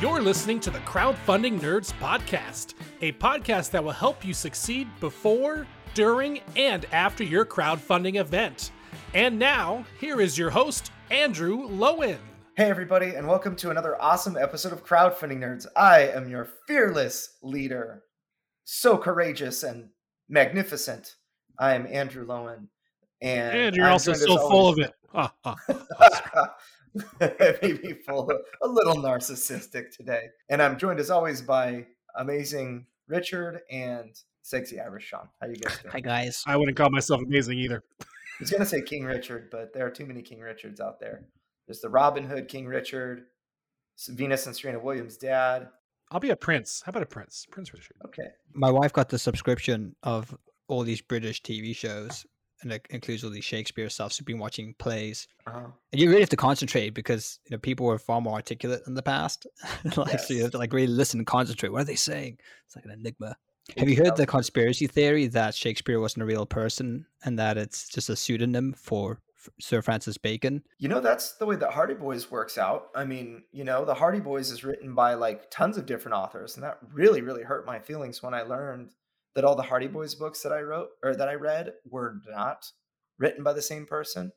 You're listening to the Crowdfunding Nerds Podcast, a podcast that will help you succeed before, during, and after your crowdfunding event. And now, here is your host, Andrew Lowen. Hey, everybody, and welcome to another awesome episode of Crowdfunding Nerds. I am your fearless leader, so courageous and magnificent. I am Andrew Lowen. And, And you're I'm also joined as so full of it. Ha, ah, ah. ha. maybe full, a little narcissistic today. And I'm joined as always by amazing Richard and sexy Irish Sean. How you guys doing? Hi guys. I wouldn't call myself amazing either. I was gonna say King Richard, but there are too many King Richards out there. There's the Robin Hood King Richard, Venus and Serena Williams' dad. I'll be a prince. How about a prince? Prince Richard. Okay, My wife got the subscription of all these British TV shows, and it includes all these Shakespeare stuff. So we've been watching plays, uh-huh. and you really have to concentrate because you know people were far more articulate in the past. like so, you have to like really listen and concentrate. What are they saying? It's like an enigma. Have you heard the conspiracy theory that Shakespeare wasn't a real person and that it's just a pseudonym for Sir Francis Bacon? You know, that's the way that Hardy Boys works out. I mean, you know, the Hardy Boys is written by like tons of different authors, and that really, really hurt my feelings when I learned that all the Hardy Boys books that I wrote or that I read were not written by the same person.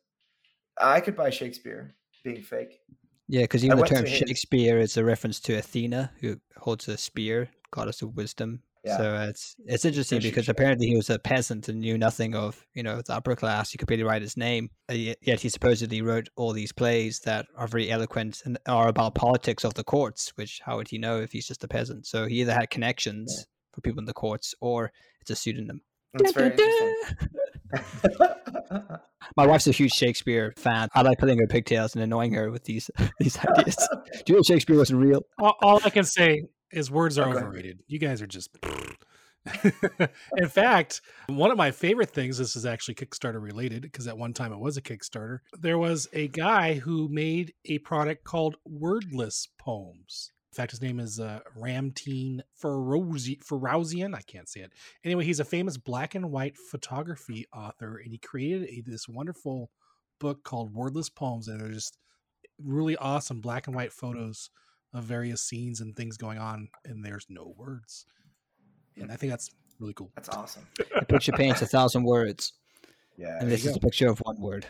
I could buy Shakespeare being fake. Yeah, because even the went to term his- Shakespeare is a reference to Athena, who holds a spear, goddess of wisdom. Yeah. So it's it's interesting she because apparently he was a peasant and knew nothing of you know the upper class. He could barely write his name, uh, yet he supposedly wrote all these plays that are very eloquent and are about politics of the courts. Which how would he know if he's just a peasant? So he either had connections for people in the courts, or it's a pseudonym. That's very interesting. My wife's a huge Shakespeare fan. I like pulling her pigtails and annoying her with these these ideas. Do you know Shakespeare wasn't real? All, all I can say is words are Okay. overrated. You guys are just. In fact, one of my favorite things, this is actually Kickstarter related because at one time it was a Kickstarter. There was a guy who made a product called Wordless Poems. In fact, his name is uh, Ramteen Ferozi- I can't say it. Anyway, he's a famous black and white photography author, and he created a, this wonderful book called Wordless Poems, and they're just really awesome black and white photos of various scenes and things going on, and there's no words. And I think that's really cool. That's awesome. A picture paints a thousand words, Yeah. and this is go. a picture of one word.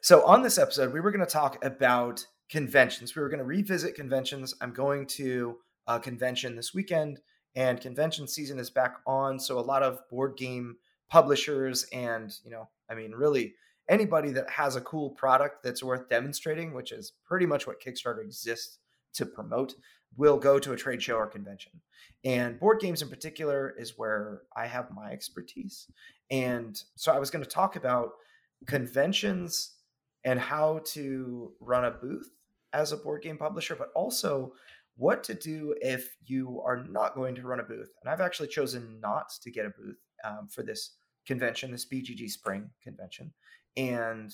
So, on this episode, we were going to talk about conventions. We were going to revisit conventions. I'm going to a convention this weekend, and convention season is back on. So, a lot of board game publishers and, you know, I mean, really anybody that has a cool product that's worth demonstrating, which is pretty much what Kickstarter exists to promote, will go to a trade show or convention. And board games in particular is where I have my expertise. And so, I was going to talk about conventions and how to run a booth as a board game publisher, but also what to do if you are not going to run a booth. And I've actually chosen not to get a booth um, for this convention, this BGG Spring convention. And,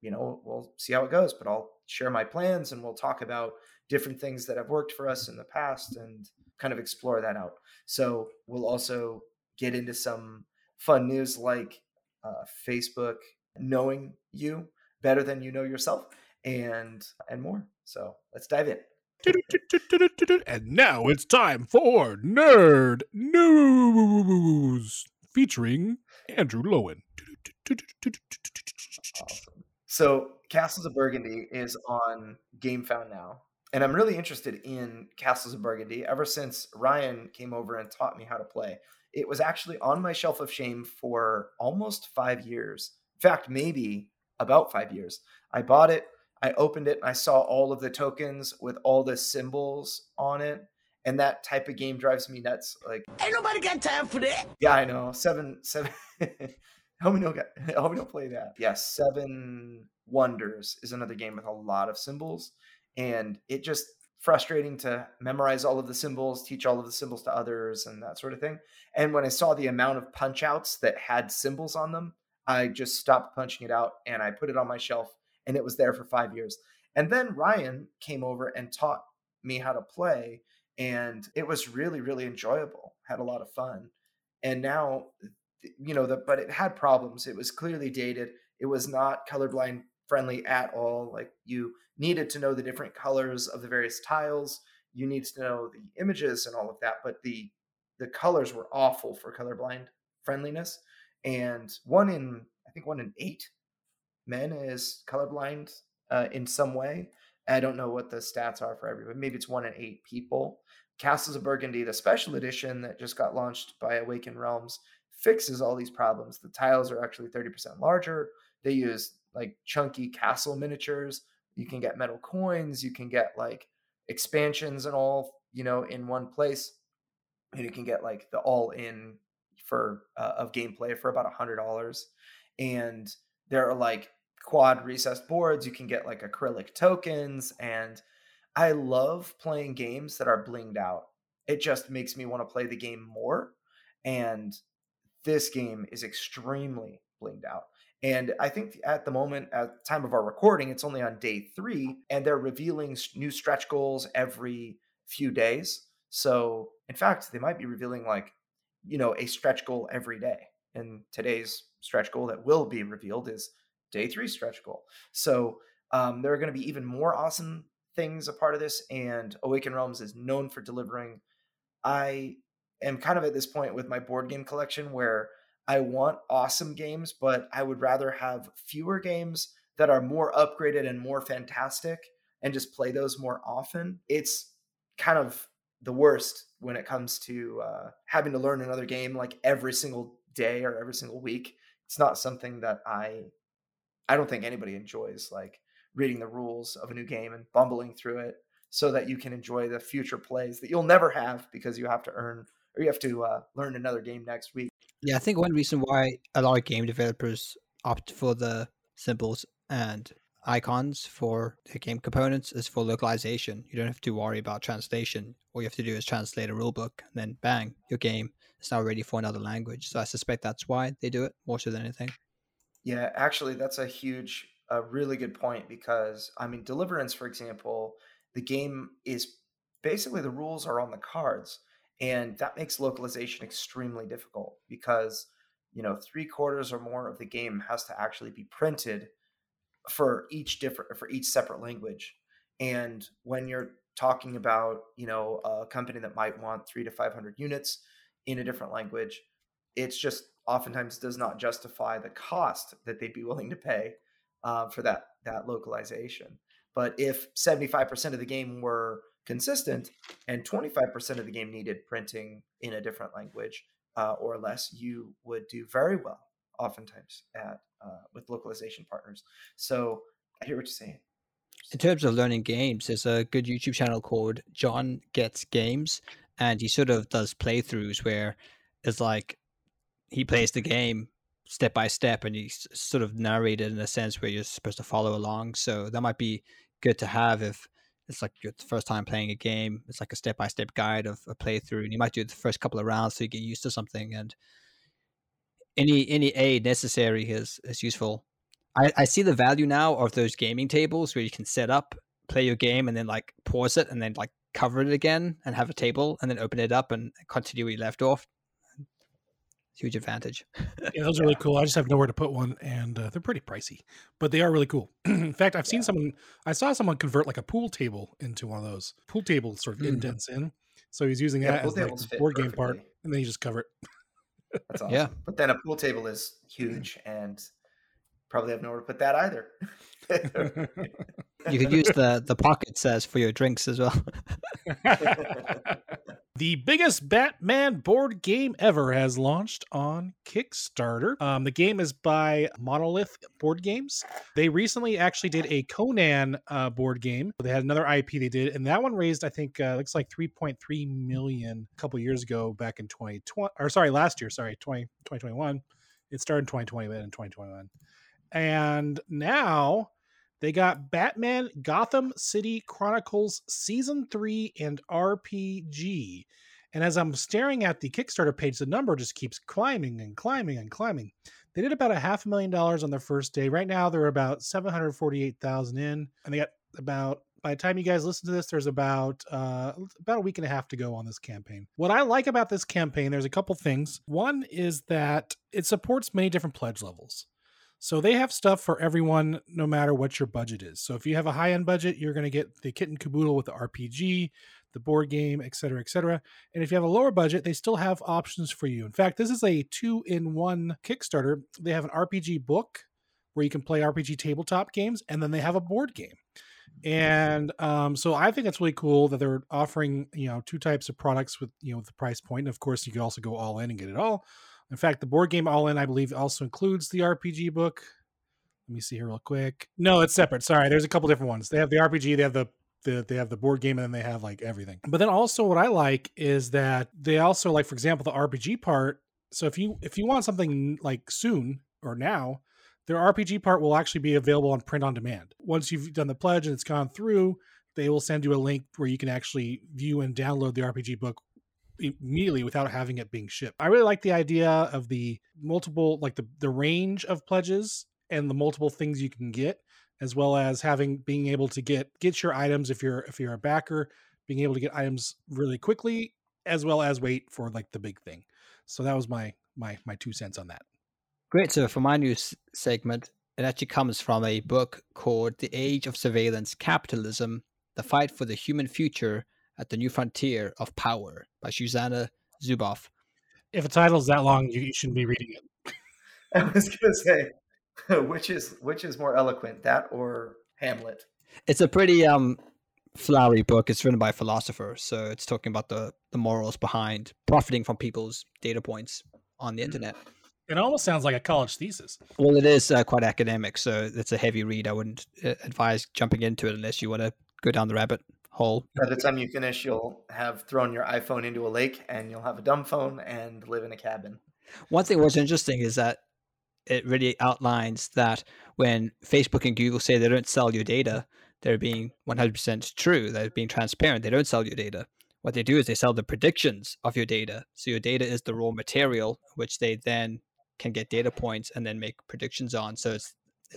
you know, we'll see how it goes, but I'll share my plans and we'll talk about different things that have worked for us in the past and kind of explore that out. So we'll also get into some fun news like uh, Facebook knowing you better than you know yourself and and more. So let's dive in. And now it's time for Nerd News featuring Andrew Lowen. Awesome. so castles of burgundy is on gamefound now and i'm really interested in castles of burgundy ever since ryan came over and taught me how to play. It was actually on my shelf of shame for almost five years. In fact maybe about five years. I bought it I opened it and I saw all of the tokens with all the symbols on it. And that type of game drives me nuts. Like, Ain't nobody got time for that. yeah, I know. Seven, seven. How we don't get? How we don't play that? Yes, Seven Wonders is another game with a lot of symbols, and it just frustrating to memorize all of the symbols, teach all of the symbols to others, and that sort of thing. And when I saw the amount of punch outs that had symbols on them, I just stopped punching it out and I put it on my shelf and it was there for five years. And then Ryan came over and taught me how to play, and it was really, really enjoyable. Had a lot of fun. And now, you know, the, but it had problems. It was clearly dated. It was not colorblind friendly at all. Like you needed to know the different colors of the various tiles. you need to know the images and all of that, but the the colors were awful for colorblind friendliness. And one in I think one in eight men is colorblind uh, in some way. I don't know what the stats are for everybody. Maybe it's one in eight people. Castles of Burgundy, the special edition that just got launched by Awaken Realms, fixes all these problems. The tiles are actually 30% larger. They use like chunky castle miniatures. You can get metal coins. You can get like expansions and all, you know, in one place. And you can get like the all in for uh, of gameplay for about a hundred dollars. And there are like quad recessed boards. You can get like acrylic tokens. And I love playing games that are blinged out. It just makes me want to play the game more. And this game is extremely blinged out. And I think at the moment, at the time of our recording, it's only on day three, and they're revealing new stretch goals every few days. So, in fact, they might be revealing like, you know, a stretch goal every day. And today's stretch goal that will be revealed is day three stretch goal. So, um, there are going to be even more awesome things a part of this. And Awaken Realms is known for delivering. I am kind of at this point with my board game collection where I want awesome games, but I would rather have fewer games that are more upgraded and more fantastic and just play those more often. It's kind of the worst when it comes to uh, having to learn another game like every single day or every single week. It's not something that I I don't think anybody enjoys like reading the rules of a new game and bumbling through it so that you can enjoy the future plays that you'll never have because you have to earn or you have to uh, learn another game next week. Yeah, I think one reason why a lot of game developers opt for the symbols and icons for the game components is for localization. You don't have to worry about translation. All you have to do is translate a rulebook, and then bang, your game is now ready for another language. So I suspect that's why they do it more so than anything. Yeah, actually, that's a huge, a really good point because I mean, Deliverance, for example, the game is basically the rules are on the cards and that makes localization extremely difficult because you know three quarters or more of the game has to actually be printed for each different for each separate language. And when you're talking about you know a company that might want three to 500 units in a different language it's just oftentimes does not justify the cost that they'd be willing to pay uh, for that that localization but if 75% of the game were consistent, and 25% of the game needed printing in a different language uh, or less, you would do very well, oftentimes at uh, with localization partners. So I hear what you're saying. In terms of learning games, there's a good YouTube channel called Jon Gets Games, and he sort of does playthroughs where it's like he plays the game step by step and he's sort of narrated in a sense where you're supposed to follow along. So that might be good to have if it's like your first time playing a game. It's like a step by step guide of a playthrough, and you might do the first couple of rounds so you get used to something. And any any aid necessary is is useful. I, I see the value now of those gaming tables where you can set up, play your game, and then like pause it, and then like cover it again, and have a table, and then open it up and continue where you left off huge advantage. yeah, those are really cool. I just have nowhere to put one, and uh, they're pretty pricey, but they are really cool. In fact, I've seen someone. I saw someone convert like a pool table into one of those pool table sort of mm-hmm. indents in. So he's using yeah, that as like the board game part, and then you just cover it. That's awesome. Yeah, but then a pool table is huge, and probably have nowhere to put that either. you could use the the pockets as for your drinks as well. The biggest Batman board game ever has launched on Kickstarter. Um, the game is by Monolith Board Games. They recently actually did a Conan uh, board game. They had another IP they did, and that one raised, I think, uh, looks like 3.3 million a couple years ago, back in 2020, or sorry, last year, sorry, 20, 2021. It started in 2020, but in 2021. And now they got Batman Gotham City Chronicles Season 3 and RPG. And as I'm staring at the Kickstarter page, the number just keeps climbing and climbing and climbing. They did about a half a million dollars on their first day. Right now, they're about 748,000 in, and they got about by the time you guys listen to this, there's about uh, about a week and a half to go on this campaign. What I like about this campaign, there's a couple things. One is that it supports many different pledge levels. So they have stuff for everyone, no matter what your budget is. So if you have a high end budget, you're going to get the kit and caboodle with the RPG, the board game, et cetera, et cetera. And if you have a lower budget, they still have options for you. In fact, this is a two in one Kickstarter. They have an RPG book where you can play RPG tabletop games, and then they have a board game. And um, so I think it's really cool that they're offering, you know, two types of products with, you know, the price point. And of course, you can also go all in and get it all. In fact, the board game all in, I believe, also includes the RPG book. Let me see here real quick. No, it's separate. Sorry, there's a couple different ones. They have the RPG, they have the the, they have the board game and then they have like everything. But then also what I like is that they also like for example the RPG part. So if you if you want something like soon or now, their RPG part will actually be available on print on demand. Once you've done the pledge and it's gone through, they will send you a link where you can actually view and download the RPG book immediately without having it being shipped. I really like the idea of the multiple like the the range of pledges and the multiple things you can get as well as having being able to get get your items if you're if you're a backer, being able to get items really quickly as well as wait for like the big thing. So that was my my my two cents on that. Great. So for my news segment, it actually comes from a book called The Age of Surveillance Capitalism: The Fight for the Human Future at the New Frontier of Power by Shoshana Zuboff. If a title's that long, you, you shouldn't be reading it. I was going to say, which is which is more eloquent, that or Hamlet? It's a pretty um flowery book. It's written by a philosopher, so it's talking about the the morals behind profiting from people's data points on the internet. It almost sounds like a college thesis. Well, it is uh, quite academic, so it's a heavy read. I wouldn't uh, advise jumping into it unless you want to go down the rabbit hole. By the time you finish, you'll have thrown your iPhone into a lake, and you'll have a dumb phone and live in a cabin. One thing was interesting is that it really outlines that when Facebook and Google say they don't sell your data, they're being 100% true. They're being transparent. They don't sell your data. What they do is they sell the predictions of your data. So your data is the raw material, which they then can get data points and then make predictions on. So it's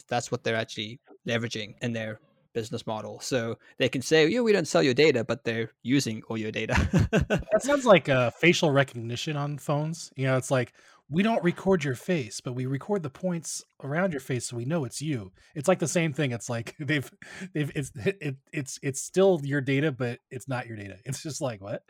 that's what they're actually leveraging in their business model. So they can say, "Yeah, we don't sell your data," but they're using all your data. that sounds like uh, facial recognition on phones. You know, it's like we don't record your face, but we record the points around your face so we know it's you. It's like the same thing. It's like they've they've it's it, it's it's still your data, but it's not your data. It's just like what?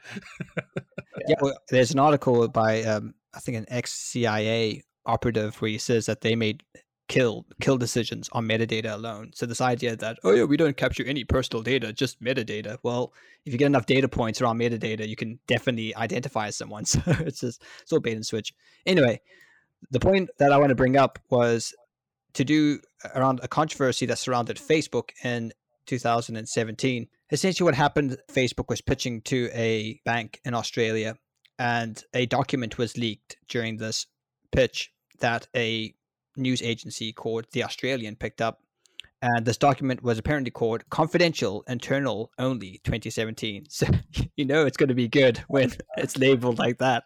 yeah, well, there's an article by um, I think an ex CIA operative where he says that they made kill kill decisions on metadata alone. So this idea that oh yeah, we don't capture any personal data, just metadata. Well, if you get enough data points around metadata, you can definitely identify someone. So it's just it's all bait and switch. Anyway, the point that I want to bring up was to do around a controversy that surrounded Facebook in 2017. Essentially, what happened, Facebook was pitching to a bank in Australia, and a document was leaked during this pitch that a news agency called The Australian picked up. And this document was apparently called Confidential Internal Only 2017. So you know it's going to be good when it's labeled like that.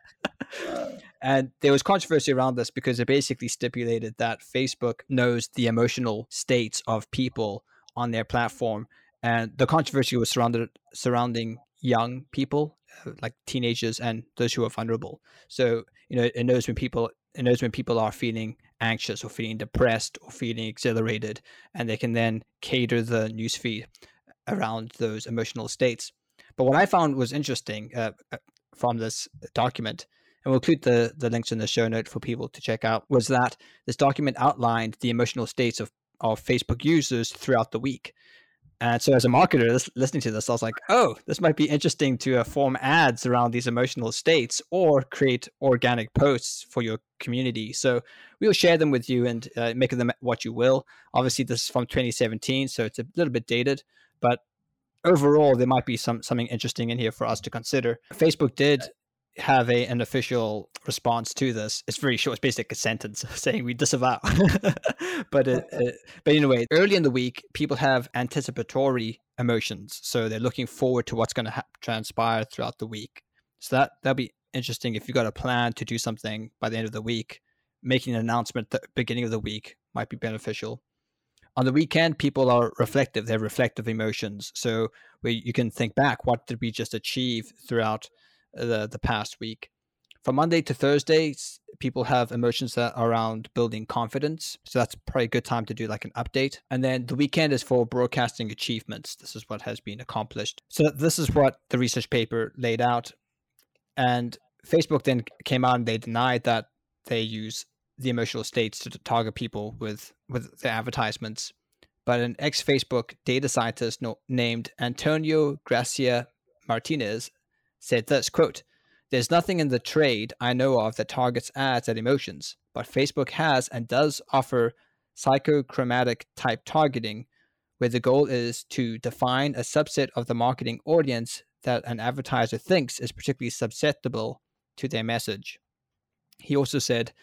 and there was controversy around this because it basically stipulated that Facebook knows the emotional states of people on their platform. And the controversy was surrounded surrounding young people, uh, like teenagers and those who are vulnerable. So, you know, it knows when people it knows when people are feeling anxious or feeling depressed or feeling exhilarated, and they can then cater the newsfeed around those emotional states. But what I found was interesting uh, uh, from this document, and we'll include the, the links in the show note for people to check out, was that this document outlined the emotional states of, of Facebook users throughout the week. And so, as a marketer listening to this, I was like, oh, this might be interesting to uh, form ads around these emotional states or create organic posts for your community. So, we'll share them with you and uh, make them what you will. Obviously, this is from 2017, so it's a little bit dated, but overall, there might be some something interesting in here for us to consider. Facebook did have a an official response to this. It's very short. It's basically a sentence saying we disavow. but it, it, but anyway, early in the week, people have anticipatory emotions, so they're looking forward to what's going to ha- transpire throughout the week. So that that'll be interesting if you've got a plan to do something by the end of the week. Making an announcement at the beginning of the week might be beneficial. On the weekend, people are reflective. They have reflective emotions. So where you can think back, what did we just achieve throughout the, the past week. from Monday to Thursday, people have emotions that are around building confidence. So that's probably a good time to do like an update. And then the weekend is for broadcasting achievements. This is what has been accomplished. So this is what the research paper laid out. And Facebook then came out and they denied that they use the emotional states to target people with with their advertisements. But an ex-Facebook data scientist named Antonio Garcia Martinez said this quote there's nothing in the trade I know of that targets ads at emotions, but Facebook has and does offer psychochromatic type targeting, where the goal is to define a subset of the marketing audience that an advertiser thinks is particularly susceptible to their message. He also said,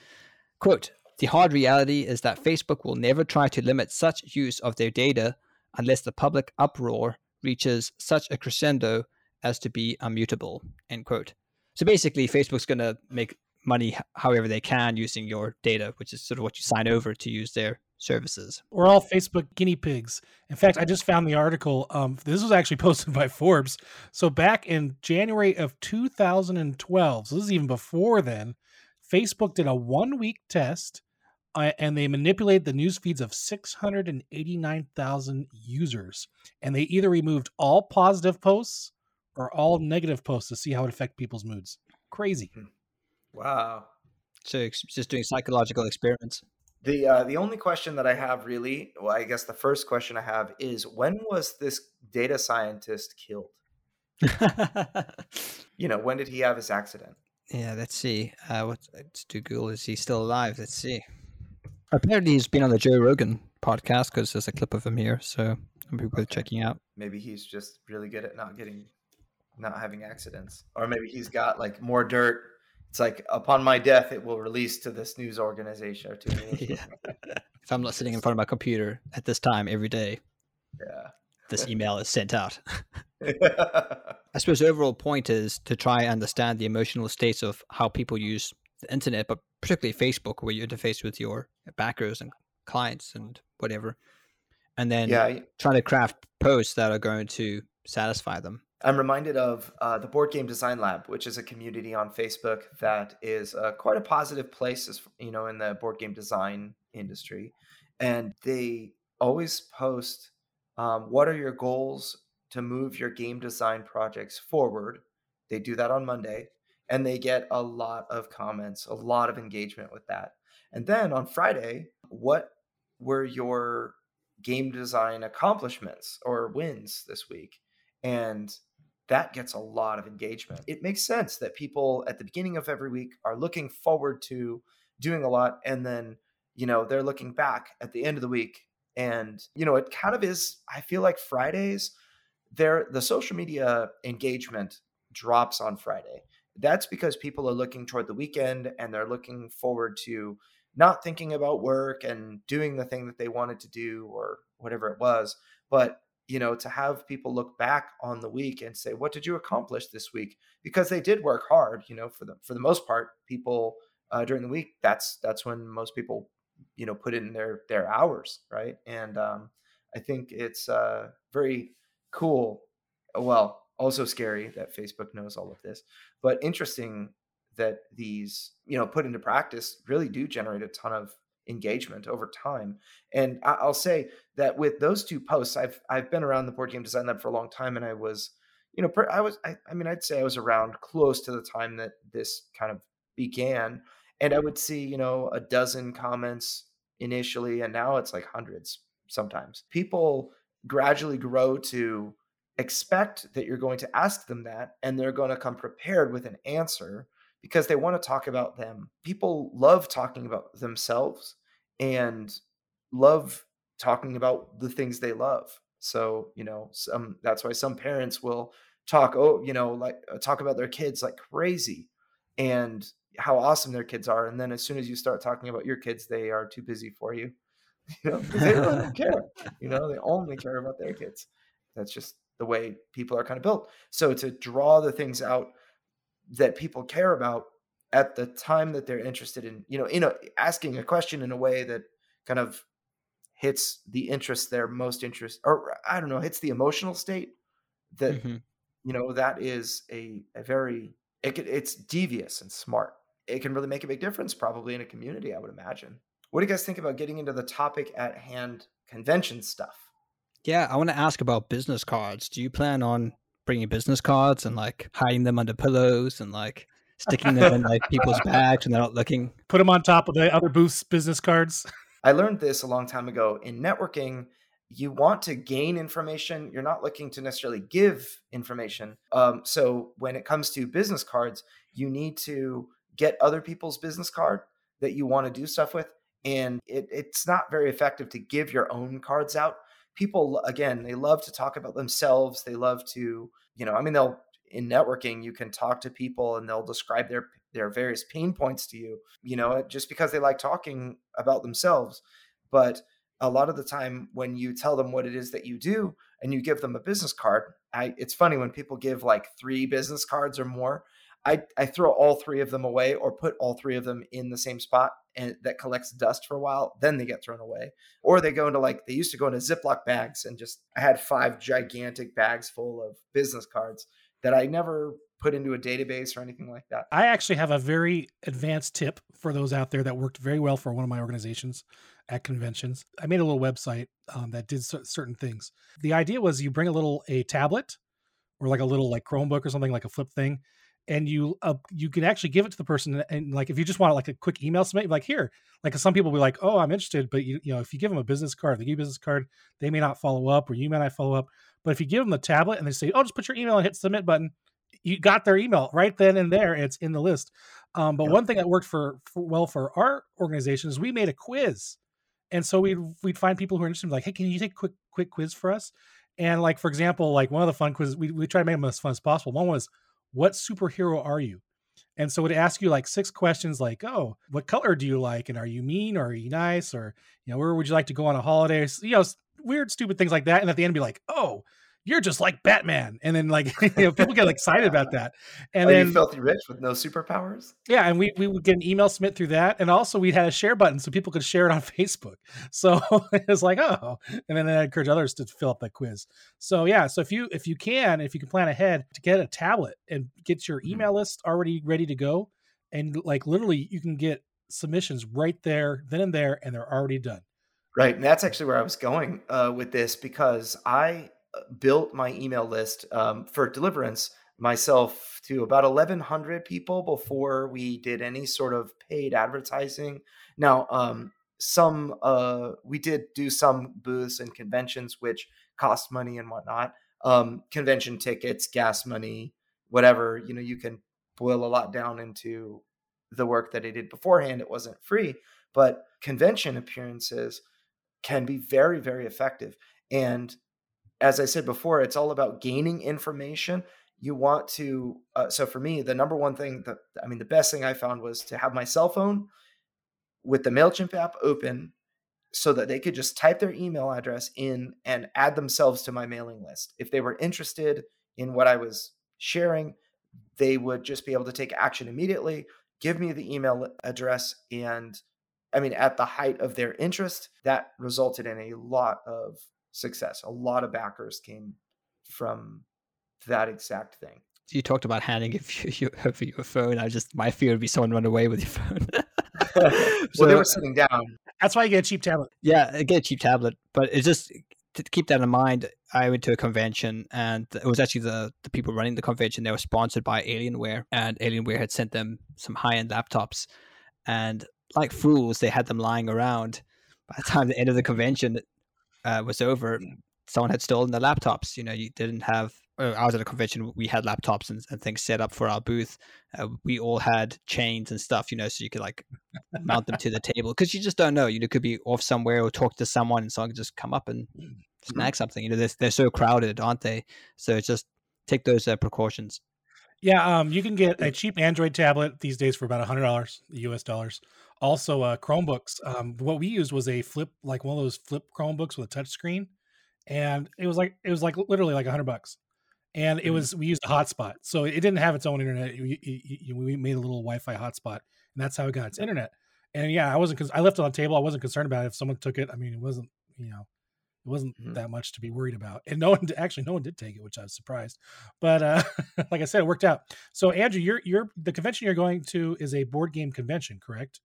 quote, the hard reality is that Facebook will never try to limit such use of their data unless the public uproar reaches such a crescendo as to be immutable, end quote. So basically, Facebook's going to make money however they can using your data, which is sort of what you sign over to use their services. We're all Facebook guinea pigs. In fact, I just found the article. Um, this was actually posted by Forbes. So back in January of 2012, so this is even before then, Facebook did a one week test uh, and they manipulated the news feeds of 689,000 users. And they either removed all positive posts or all negative posts to see how it affect people's moods. Crazy. Hmm. Wow. So just doing psychological experiments. The uh, the only question that I have really, well, I guess the first question I have is when was this data scientist killed? you know, when did he have his accident? Yeah, let's see. Uh, what, let's do Google. Is he still alive? Let's see. Apparently, he's been on the Joe Rogan podcast because there's a clip of him here. So I'm okay. worth checking out. Maybe he's just really good at not getting not having accidents, or maybe he's got like more dirt. It's like upon my death, it will release to this news organization or to me. yeah. If I'm not sitting in front of my computer at this time every day, yeah, this email is sent out. I suppose the overall point is to try and understand the emotional states of how people use the internet, but particularly Facebook, where you interface with your backers and clients and whatever, and then yeah. trying to craft posts that are going to satisfy them. I'm reminded of uh, the Board Game Design Lab, which is a community on Facebook that is uh, quite a positive place, as, you know, in the board game design industry, and they always post um, what are your goals to move your game design projects forward. They do that on Monday, and they get a lot of comments, a lot of engagement with that. And then on Friday, what were your game design accomplishments or wins this week? And that gets a lot of engagement. It makes sense that people at the beginning of every week are looking forward to doing a lot and then, you know, they're looking back at the end of the week and, you know, it kind of is I feel like Fridays there the social media engagement drops on Friday. That's because people are looking toward the weekend and they're looking forward to not thinking about work and doing the thing that they wanted to do or whatever it was, but you know, to have people look back on the week and say, "What did you accomplish this week?" Because they did work hard. You know, for the for the most part, people uh, during the week that's that's when most people you know put in their their hours, right? And um, I think it's uh, very cool. Well, also scary that Facebook knows all of this, but interesting that these you know put into practice really do generate a ton of engagement over time. And I'll say that with those two posts, I've I've been around the board game design lab for a long time, and I was, you know, I was I, I mean I'd say I was around close to the time that this kind of began, and I would see you know a dozen comments initially, and now it's like hundreds sometimes. People gradually grow to expect that you're going to ask them that and they're going to come prepared with an answer because they want to talk about them. People love talking about themselves and love talking about the things they love. So, you know, some that's why some parents will talk oh, you know, like uh, talk about their kids like crazy and how awesome their kids are and then as soon as you start talking about your kids, they are too busy for you. You know, they really don't care. You know, they only care about their kids. That's just the way people are kind of built. So to draw the things out that people care about at the time that they're interested in you know you know asking a question in a way that kind of hits the interest they're most interest or i don't know hits the emotional state that mm-hmm. you know that is a, a very it could, it's devious and smart. It can really make a big difference, probably in a community. I would imagine. What do you guys think about getting into the topic at hand, convention stuff? Yeah, I want to ask about business cards. Do you plan on bringing business cards and like hiding them under pillows and like sticking them in like people's bags when they're not looking? Put them on top of the other booth's business cards. I learned this a long time ago in networking. You want to gain information. You're not looking to necessarily give information. Um, so when it comes to business cards, you need to get other people's business card that you want to do stuff with. And it, it's not very effective to give your own cards out. People, again, they love to talk about themselves. They love to, you know, I mean, they'll in networking, you can talk to people and they'll describe their their various pain points to you, you know, just because they like talking about themselves. But a lot of the time when you tell them what it is that you do and you give them a business card, I it's funny when people give like three business cards or more, I, I throw all three of them away or put all three of them in the same spot and that collects dust for a while. Then they get thrown away. Or they go into like, they used to go into Ziploc bags and just, I had five gigantic bags full of business cards that I never put into a database or anything like that. I actually have a very advanced tip for those out there that worked very well for one of my organizations at conventions. I made a little website um, that did certain things. The idea was you bring a little a tablet or like a little like Chromebook or something like a flip thing, and you uh, you can actually give it to the person and like if you just want like a quick email submit like here like some people will be like oh i'm interested but you, you know if you give them a business card they give you business card they may not follow up or you may not follow up but if you give them the tablet and they say oh just put your email and hit submit button you got their email right then and there it's in the list. Um, but one thing that worked for, for well for our organization is we made a quiz and so we'd we'd find people who are interested like hey can you take a quick quick quiz for us? And like for example like one of the fun quizzes we, we try to make them as fun as possible. One was what superhero are you? And so it asks you like six questions like, oh, what color do you like? And are you mean or are you nice? Or, you know, where would you like to go on a holiday? You know, weird, stupid things like that. And at the end, be like, oh, you're just like Batman. And then like you know, people get excited about that. And Are then filthy rich with no superpowers. Yeah, and we we would get an email submit through that. And also we had a share button so people could share it on Facebook. So it's like, oh, and then I encourage others to fill up that quiz. So yeah, so if you if you can, if you can plan ahead to get a tablet and get your mm-hmm. email mm-hmm. list already ready to go, and like literally you can get submissions right there, then and there, and they're already done. Right. And that's actually where I was going uh, with this because I built my email list um, for Deliverance myself to about 1100 people before we did any sort of paid advertising. Now um, some uh, we did do some booths and conventions which cost money and whatnot. Um, convention tickets gas money whatever you know you can boil a lot down into the work that i did beforehand. It wasn't free but convention appearances can be very very effective. And as I said before, it's all about gaining information. You want to, uh, so for me, the number one thing that, I mean, the best thing I found was to have my cell phone with the MailChimp app open so that they could just type their email address in and add themselves to my mailing list. If they were interested in what I was sharing, they would just be able to take action immediately, give me the email address. And I mean, at the height of their interest, that resulted in a lot of success. A lot of backers came from that exact thing. You talked about handing you over your phone. I just my fear would be someone run away with your phone. well, so, they were sitting down. That's why you get a cheap tablet. Yeah, get a cheap tablet. But it's just to keep that in mind. I went to a convention, and it was actually the the people running the convention. They were sponsored by Alienware, and Alienware had sent them some high end laptops, and like fools, they had them lying around. By the time the end of the convention, uh, was over, mm. someone had stolen the laptops. You know, you didn't have. Uh, I was at a convention. We had laptops and, and things set up for our booth. Uh, we all had chains and stuff, you know, so you could like mount them to the table because you just don't know. You know, could be off somewhere or talk to someone, and someone could just come up and mm. snag something. You know, they're, they're so crowded, aren't they? So just take those uh, precautions. Yeah, um, you can get a cheap Android tablet these days for about a hundred dollars, US dollars. Also, uh, Chromebooks. Um, what we used was a flip, like one of those flip Chromebooks with a touch screen, and it was like it was like literally like a hundred bucks. And it mm-hmm. was we used a hotspot, so it didn't have its own internet. We, we made a little Wi-Fi hotspot, and that's how it got its internet. And yeah, I wasn't because I left it on the table. I wasn't concerned about it if someone took it. I mean, it wasn't you know, It wasn't mm-hmm. that much to be worried about, and no one actually no one did take it, which I was surprised. But uh, like I said, it worked out. So Andrew, you're you're the convention you're going to is a board game convention, correct?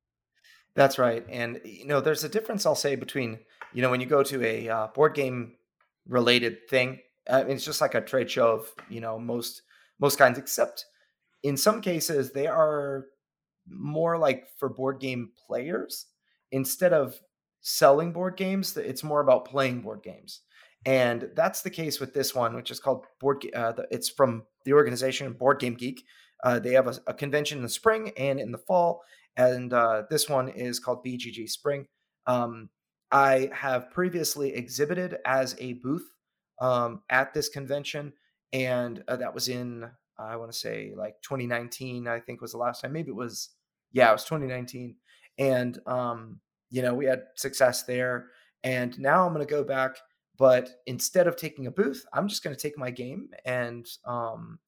That's right, and you know, there's a difference I'll say between you know when you go to a uh, board game related thing, uh, it's just like a trade show of you know most most kinds, except in some cases they are more like for board game players instead of selling board games it's more about playing board games and that's the case with this one which is called board uh, it's from the organization board game geek uh, they have a, a, convention in the spring and in the fall and uh, this one is called bgg spring. Um, i have previously exhibited as a booth um, at this convention and uh, that was in i want to say like 2019 i think was the last time. Maybe it was yeah it was 2019 and um, you know, we had success there. And now I'm going to go back, but instead of taking a booth, I'm just going to take my game and, um,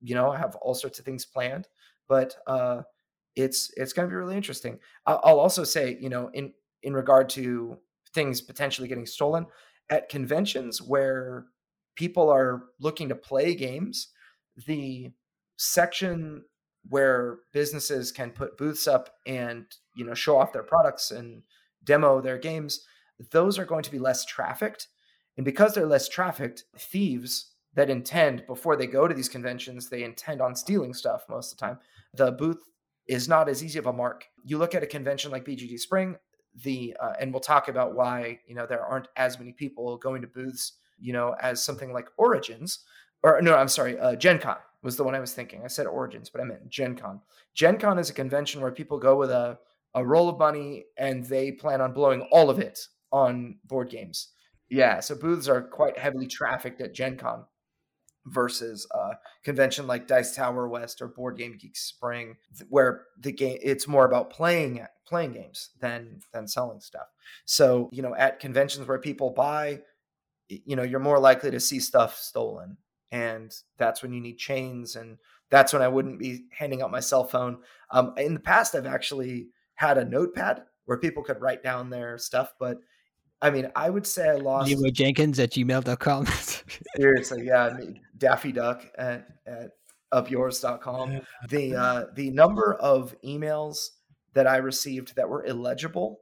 you know, I have all sorts of things planned, but uh, it's it's going to be really interesting. I'll also say, you know, in in regard to things potentially getting stolen at conventions where people are looking to play games, the section where businesses can put booths up and you know show off their products and demo their games those are going to be less trafficked and because they're less trafficked thieves that intend before they go to these conventions they intend on stealing stuff most of the time the booth is not as easy of a mark you look at a convention like bgg spring the uh, and we'll talk about why you know there aren't as many people going to booths you know as something like origins or no i'm sorry uh, gen con was the one I was thinking. I said Origins, but I meant Gen Con. Gen Con is a convention where people go with a, a roll of money and they plan on blowing all of it on board games. Yeah, so booths are quite heavily trafficked at Gen Con versus a convention like Dice Tower West or Board Game Geek Spring, where the game it's more about playing playing games than than selling stuff. So you know, at conventions where people buy, you know, you're more likely to see stuff stolen and that's when you need chains and that's when i wouldn't be handing out my cell phone um, in the past i've actually had a notepad where people could write down their stuff but i mean i would say i lost Leroy jenkins at gmail.com seriously yeah daffy duck at, at upyours.com the uh, the number of emails that i received that were illegible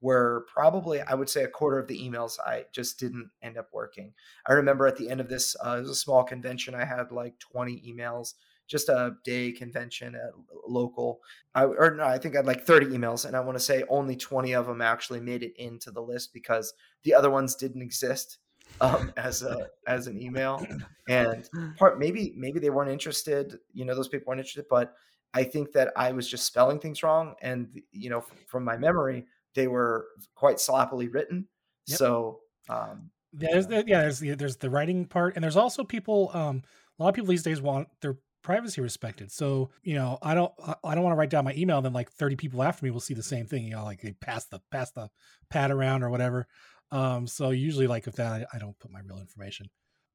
were probably I would say a quarter of the emails I just didn't end up working. I remember at the end of this, uh, it was a small convention. I had like 20 emails, just a day convention at local. I, or no, I think I had like 30 emails, and I want to say only 20 of them actually made it into the list because the other ones didn't exist um, as a as an email. And part maybe maybe they weren't interested. You know, those people weren't interested, but I think that I was just spelling things wrong, and you know, from my memory they were quite sloppily written. Yep. So um, there's the, yeah, there's the there's the writing part, and there's also people. Um, a lot of people these days want their privacy respected. So you know, I don't I don't want to write down my email. Then like 30 people after me will see the same thing. You know, like they pass the pass the pad around or whatever. Um, so usually like if that I, don't put my real information.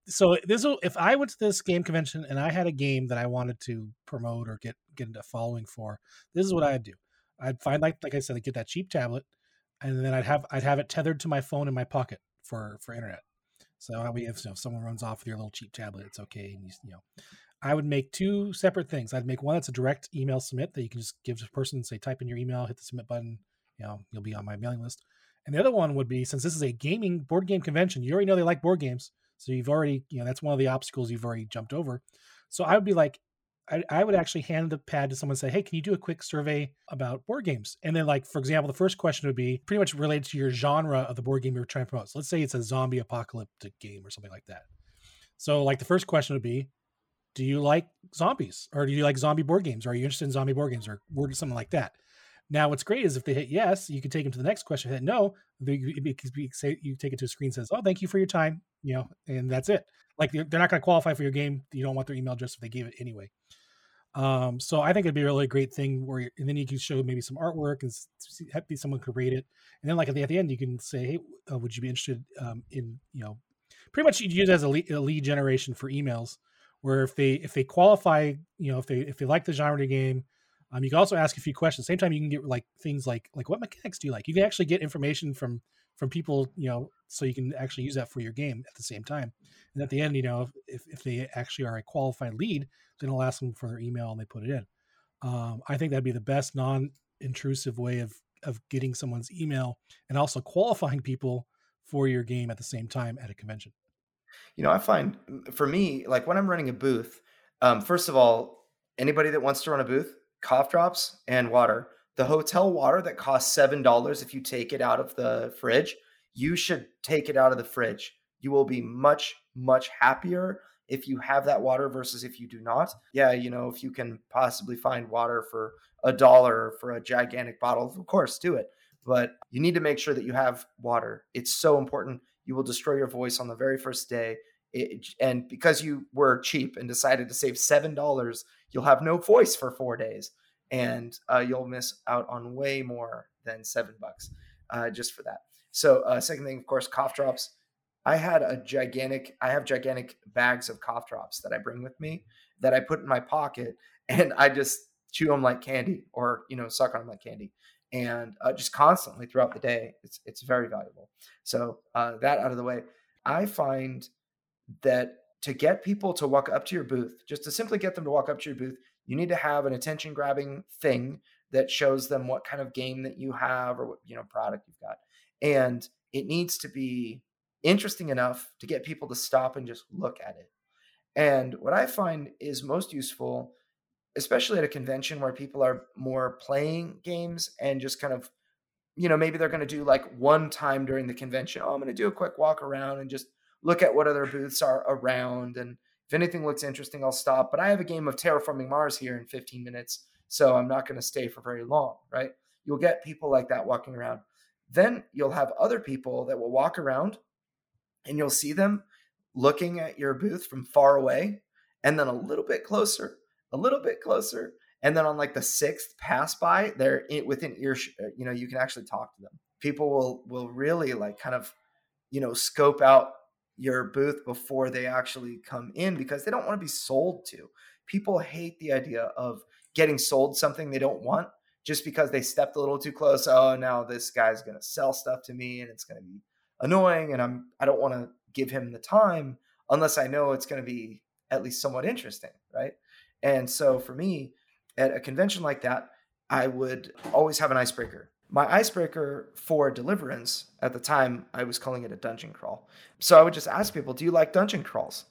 So this will if I went to this game convention and I had a game that I wanted to promote or get get into following for, this is what I'd do. I'd find like like I said, I'd get that cheap tablet, and then I'd have I'd have it tethered to my phone in my pocket for for internet. So mean, if, you know, someone runs off with your little cheap tablet, it's okay. And you, you know, I would make two separate things. I'd make one that's a direct email submit that you can just give to a person, and say type in your email, hit the submit button. You know, you'll be on my mailing list. And the other one would be since this is a gaming board game convention, you already know they like board games, so you've already you know that's one of the obstacles you've already jumped over. So I would be like, I, I, would actually hand the pad to someone and say, Hey, can you do a quick survey about board games? And then, like, for example, the first question would be pretty much related to your genre of the board game you're trying to promote. So let's say it's a zombie apocalyptic game or something like that. So, like, the first question would be, Do you like zombies? Or do you like zombie board games? Or are you interested in zombie board games or something like that? Now, what's great is if they hit yes, you can take them to the next question. Hit no, they, say you take it to a screen says, "Oh, thank you for your time," you know, and that's it. Like they're not going to qualify for your game. You don't want their email address if they gave it anyway. Um, so I think it'd be a really great thing where, and then you can show maybe some artwork and see, someone could rate it, and then like at the, at the end you can say, hey, uh, would you be interested um, in you know, pretty much you'd use it as a lead, a lead, generation for emails, where if they if they qualify, you know, if they if they like the genre of the game, um, you can also ask a few questions. Same time you can get like things like like what mechanics do you like? You can actually get information from from people, you know, so you can actually use that for your game at the same time. And at the end, you know, if, if they actually are a qualified lead, then I'll ask them for their email and they put it in. Um, I think that'd be the best non-intrusive way of of getting someone's email and also qualifying people for your game at the same time at a convention. You know, I find for me, like when I'm running a booth, um, first of all, anybody that wants to run a booth, cough drops and water. The hotel water that costs seven dollars if you take it out of the fridge, you should take it out of the fridge. You will be much, much happier if you have that water versus if you do not. Yeah, you know, if you can possibly find water for a dollar for a gigantic bottle, of course, do it. But you need to make sure that you have water. It's so important. You will destroy your voice on the very first day. It, and because you were cheap and decided to save $7, you'll have no voice for four days. And uh, you'll miss out on way more than seven bucks uh, just for that. So, uh, second thing, of course, cough drops I had a gigantic, I have gigantic bags of cough drops that I bring with me that I put in my pocket and I just chew them like candy or, you know, suck on them like candy. And uh, just constantly throughout the day, it's, it's very valuable. So uh, that out of the way, I find that to get people to walk up to your booth, just to simply get them to walk up to your booth, you need to have an attention grabbing thing that shows them what kind of game that you have or what, you know, product you've got. And it needs to be interesting enough to get people to stop and just look at it. And what I find is most useful, especially at a convention where people are more playing games and just kind of, you know, maybe they're going to do like one time during the convention, oh, I'm going to do a quick walk around and just look at what other booths are around. And if anything looks interesting, I'll stop. But I have a game of Terraforming Mars here in 15 minutes. So I'm not going to stay for very long, right? You'll get people like that walking around. Then you'll have other people that will walk around and you'll see them looking at your booth from far away and then a little bit closer, a little bit closer. And then on like the sixth pass by, they're in, within ear, uh, you know, you can actually talk to them. People will will really like kind of, you know, scope out your booth before they actually come in because they don't want to be sold to. People hate the idea of getting sold something they don't want just because they stepped a little too close. Oh, now this guy's going to sell stuff to me and it's going to be annoying and I'm I don't want to give him the time unless I know it's going to be at least somewhat interesting, right? And so for me, at a convention like that, I would always have an icebreaker. My icebreaker for deliverance at the time, I was calling it a dungeon crawl. So I would just ask people, "Do you like dungeon crawls?"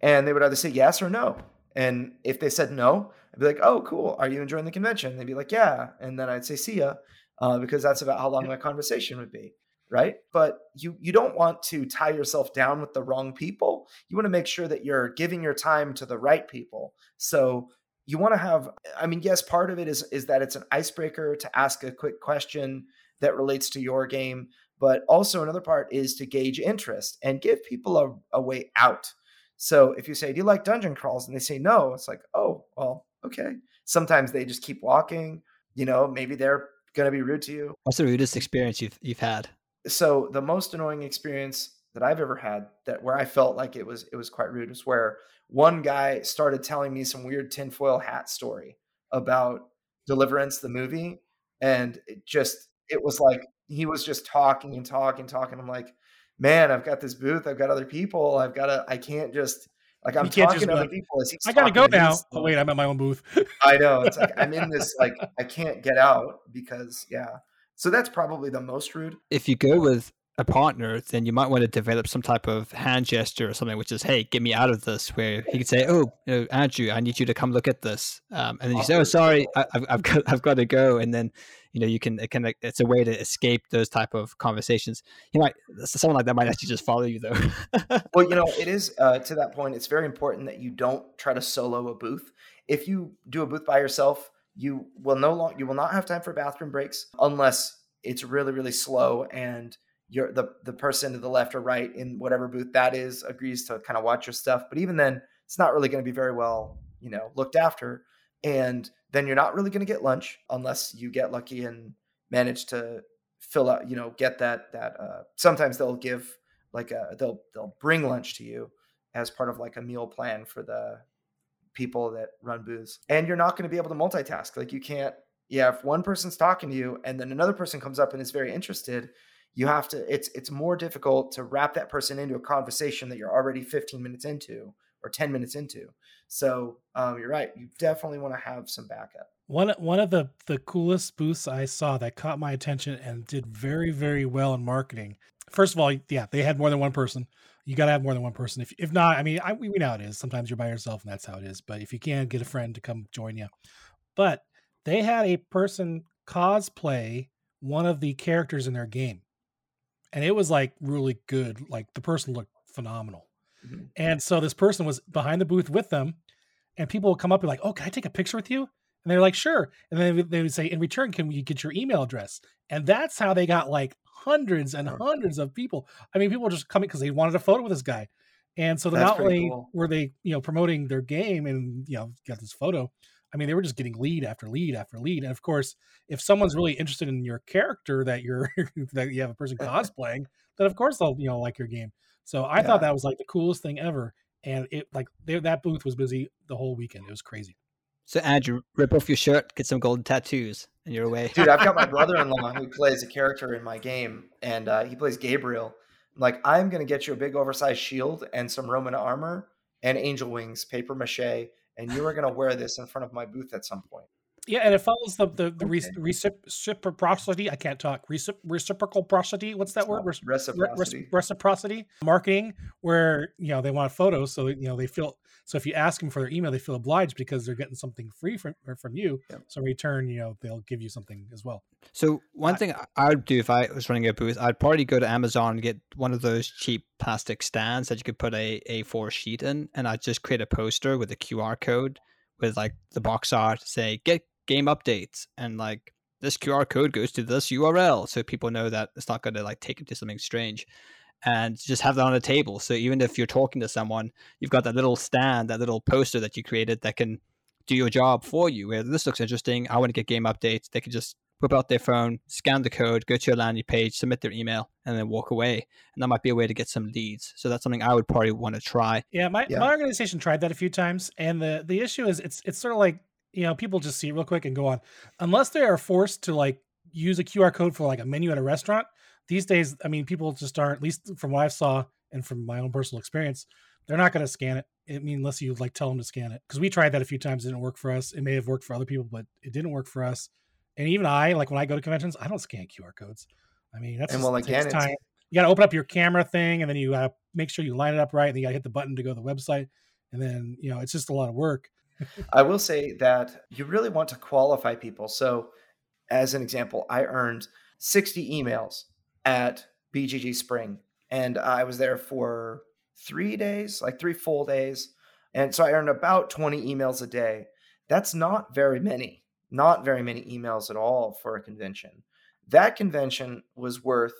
And they would either say yes or no. And if they said no, I'd be like, "Oh, cool. Are you enjoying the convention?" They'd be like, "Yeah." And then I'd say, "See ya," uh, because that's about how long my conversation would be right? But you you don't want to tie yourself down with the wrong people. You want to make sure that you're giving your time to the right people. So you want to have i mean yes part of it is is that it's an icebreaker to ask a quick question that relates to your game but also another part is to gauge interest and give people a, a way out. So if you say do you like dungeon crawls? and they say no it's like oh well okay. Sometimes they just keep walking you know maybe they're going to be rude to you. What's the rudest experience you've you've had so the most annoying experience that I've ever had that where I felt like it was it was quite rude was where one guy started telling me some weird tinfoil hat story about Deliverance the movie, and it just it was like he was just talking and talking, talking. I'm like, man, I've got this booth, I've got other people, I've got to, I can't just like I'm talking to other people as he's. I gotta go now. Oh wait, I'm at my own booth. I know. It's like I'm in this like I can't get out because yeah. So that's probably the most rude. If you go with a partner, then you might want to develop some type of hand gesture or something, which is, "Hey, get me out of this." Where he could say, "Oh, you know, Andrew, I need you to come look at this," um, and then you say, "Oh, sorry, I, have I've got I've got to go," and then you know you can it can it's a way to escape those type of conversations. You might someone like that might actually just follow you though. well, you know, it is uh, to that point. It's very important that you don't try to solo a booth. If you do a booth by yourself, you will no longer you will not have time for bathroom breaks unless it's really really slow and you're the the person to the left or right in whatever booth that is agrees to kind of watch your stuff. But even then it's not really going to be very well you know looked after. And then you're not really going to get lunch unless you get lucky and manage to fill out you know get that that uh, sometimes they'll give like a they'll they'll bring lunch to you as part of like a meal plan for the people that run booths. And you're not going to be able to multitask. Like you can't, yeah, if one person's talking to you and then another person comes up and is very interested, you have to it's it's more difficult to wrap that person into a conversation that you're already 15 minutes into or 10 minutes into so um, you're right you definitely want to have some backup one one of the the coolest booths i saw that caught my attention and did very very well in marketing first of all yeah they had more than one person you got to have more than one person if, if not i mean I, we know how it is sometimes you're by yourself and that's how it is but if you can get a friend to come join you but they had a person cosplay one of the characters in their game and it was like really good. Like the person looked phenomenal. Mm-hmm. And so this person was behind the booth with them, and people would come up and like, "Oh, can I take a picture with you?" And they're like, "Sure." And then they would say, "In return, can we get your email address?" And that's how they got like hundreds and hundreds of people. I mean, people were just coming because they wanted a photo with this guy. And so not only cool. were they, you know, promoting their game and you know got this photo, I mean, they were just getting lead after lead after lead. And of course, if someone's really interested in your character that you're that you have a person cosplaying, then of course they'll you know like your game. So I yeah. thought that was like the coolest thing ever. And it like they, that booth was busy the whole weekend. It was crazy. So Andrew, rip off your shirt, get some golden tattoos, and you're away. Dude, I've got my brother-in-law who plays a character in my game, and uh, he plays Gabriel. I'm like, I'm gonna get you a big oversized shield and some Roman armor and angel wings, paper mache, and you are going to wear this in front of my booth at some point. Yeah, and it follows the the, the okay. reciprocity. I can't talk. Recip- reciprocity. What's that it's word? Reciprocity. reciprocity marketing, where you know they want photos, so you know they feel. So if you ask them for their email, they feel obliged because they're getting something free from from you. Yep. So in return, you know they'll give you something as well. So one I, thing I would do if I was running a booth, I'd probably go to Amazon and get one of those cheap plastic stands that you could put a A4 sheet in, and I'd just create a poster with a QR code with like the box art, say get game updates and like this QR code goes to this URL so people know that it's not going to like take it to something strange and just have that on a table. So even if you're talking to someone, you've got that little stand, that little poster that you created that can do your job for you. Where this looks interesting, I want to get game updates. They can just whip out their phone, scan the code, go to your landing page, submit their email, and then walk away. And that might be a way to get some leads. So that's something I would probably want to try. Yeah, my, yeah. my organization tried that a few times, and the the issue is it's it's sort of like you know, people just see it real quick and go on. Unless they are forced to like use a QR code for like a menu at a restaurant, these days, I mean, people just aren't, at least from what I saw and from my own personal experience, they're not going to scan it. I mean, unless you like tell them to scan it. Because we tried that a few times, it didn't work for us. It may have worked for other people, but it didn't work for us. And even I, like when I go to conventions, I don't scan QR codes. I mean, that's and well, again, time. You got to open up your camera thing, and then you got to make sure you line it up right, and then you got to hit the button to go to the website, and then you know it's just a lot of work. I will say that you really want to qualify people. So, as an example, I earned 60 emails at BGG Spring, and I was there for three days, like three full days. And so I earned about 20 emails a day. That's not very many, not very many emails at all for a convention. That convention was worth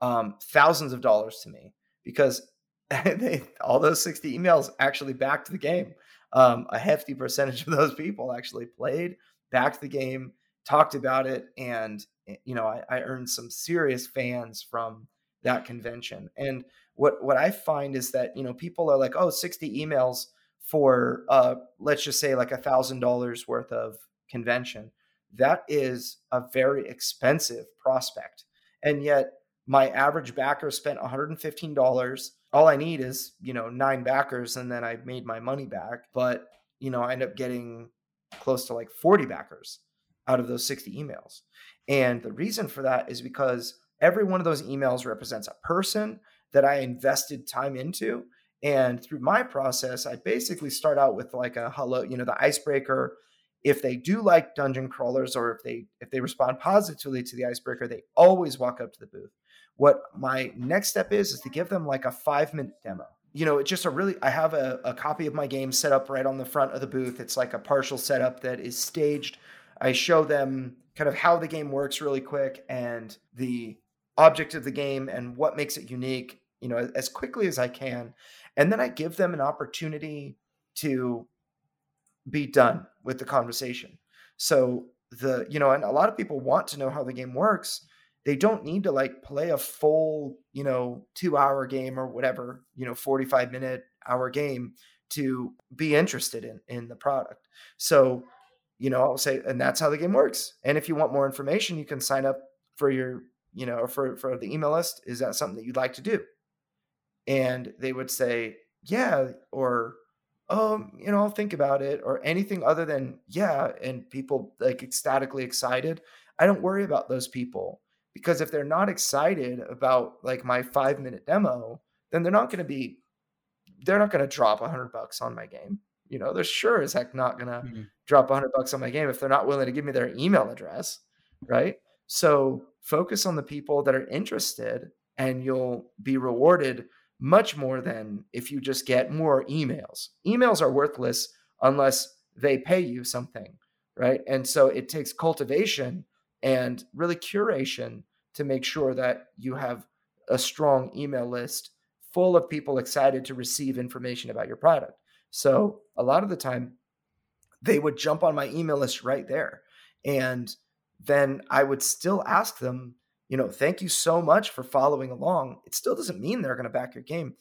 um, thousands of dollars to me because they, all those 60 emails actually backed the game um, a hefty percentage of those people actually played, backed the game, talked about it, and you know I, I earned some serious fans from that convention. And what what I find is that you know people are like, oh, 60 emails for uh, let's just say like a thousand dollars worth of convention. That is a very expensive prospect, and yet my average backer spent $115 all I need is, you know, nine backers and then I made my money back. But, you know, I end up getting close to like 40 backers out of those 60 emails. And the reason for that is because every one of those emails represents a person that I invested time into. And through my process, I basically start out with like a hello, you know, the icebreaker. If they do like dungeon crawlers or if they if they respond positively to the icebreaker, they always walk up to the booth. What my next step is is to give them like a five minute demo. You know, it's just a really I have a, a copy of my game set up right on the front of the booth. It's like a partial setup that is staged. I show them kind of how the game works really quick and the object of the game and what makes it unique, you know, as quickly as I can. And then I give them an opportunity to be done with the conversation. So the, you know, and a lot of people want to know how the game works, they don't need to like play a full, you know, two hour game or whatever, you know, 45 minute hour game to be interested in in the product. So, you know, I'll say, and that's how the game works. And if you want more information, you can sign up for your you know, for for the email list, is that something that you'd like to do? And they would say, yeah, or um, you know, I'll think about it, or anything other than yeah, and people like ecstatically excited. I don't worry about those people because if they're not excited about like my five minute demo, then they're not going to be, they're not going to drop a hundred bucks on my game. You know, they're sure as heck not going to mm-hmm. drop a hundred bucks on my game if they're not willing to give me their email address, right? So focus on the people that are interested, and you'll be rewarded much more than if you just get more emails. Emails are worthless unless they pay you something, right? And so it takes cultivation and really curation to make sure that you have a strong email list full of people excited to receive information about your product. So a lot of the time, they would jump on my email list right there. And then I would still ask them, you know, thank you so much for following along. It still doesn't mean they're going to back your game.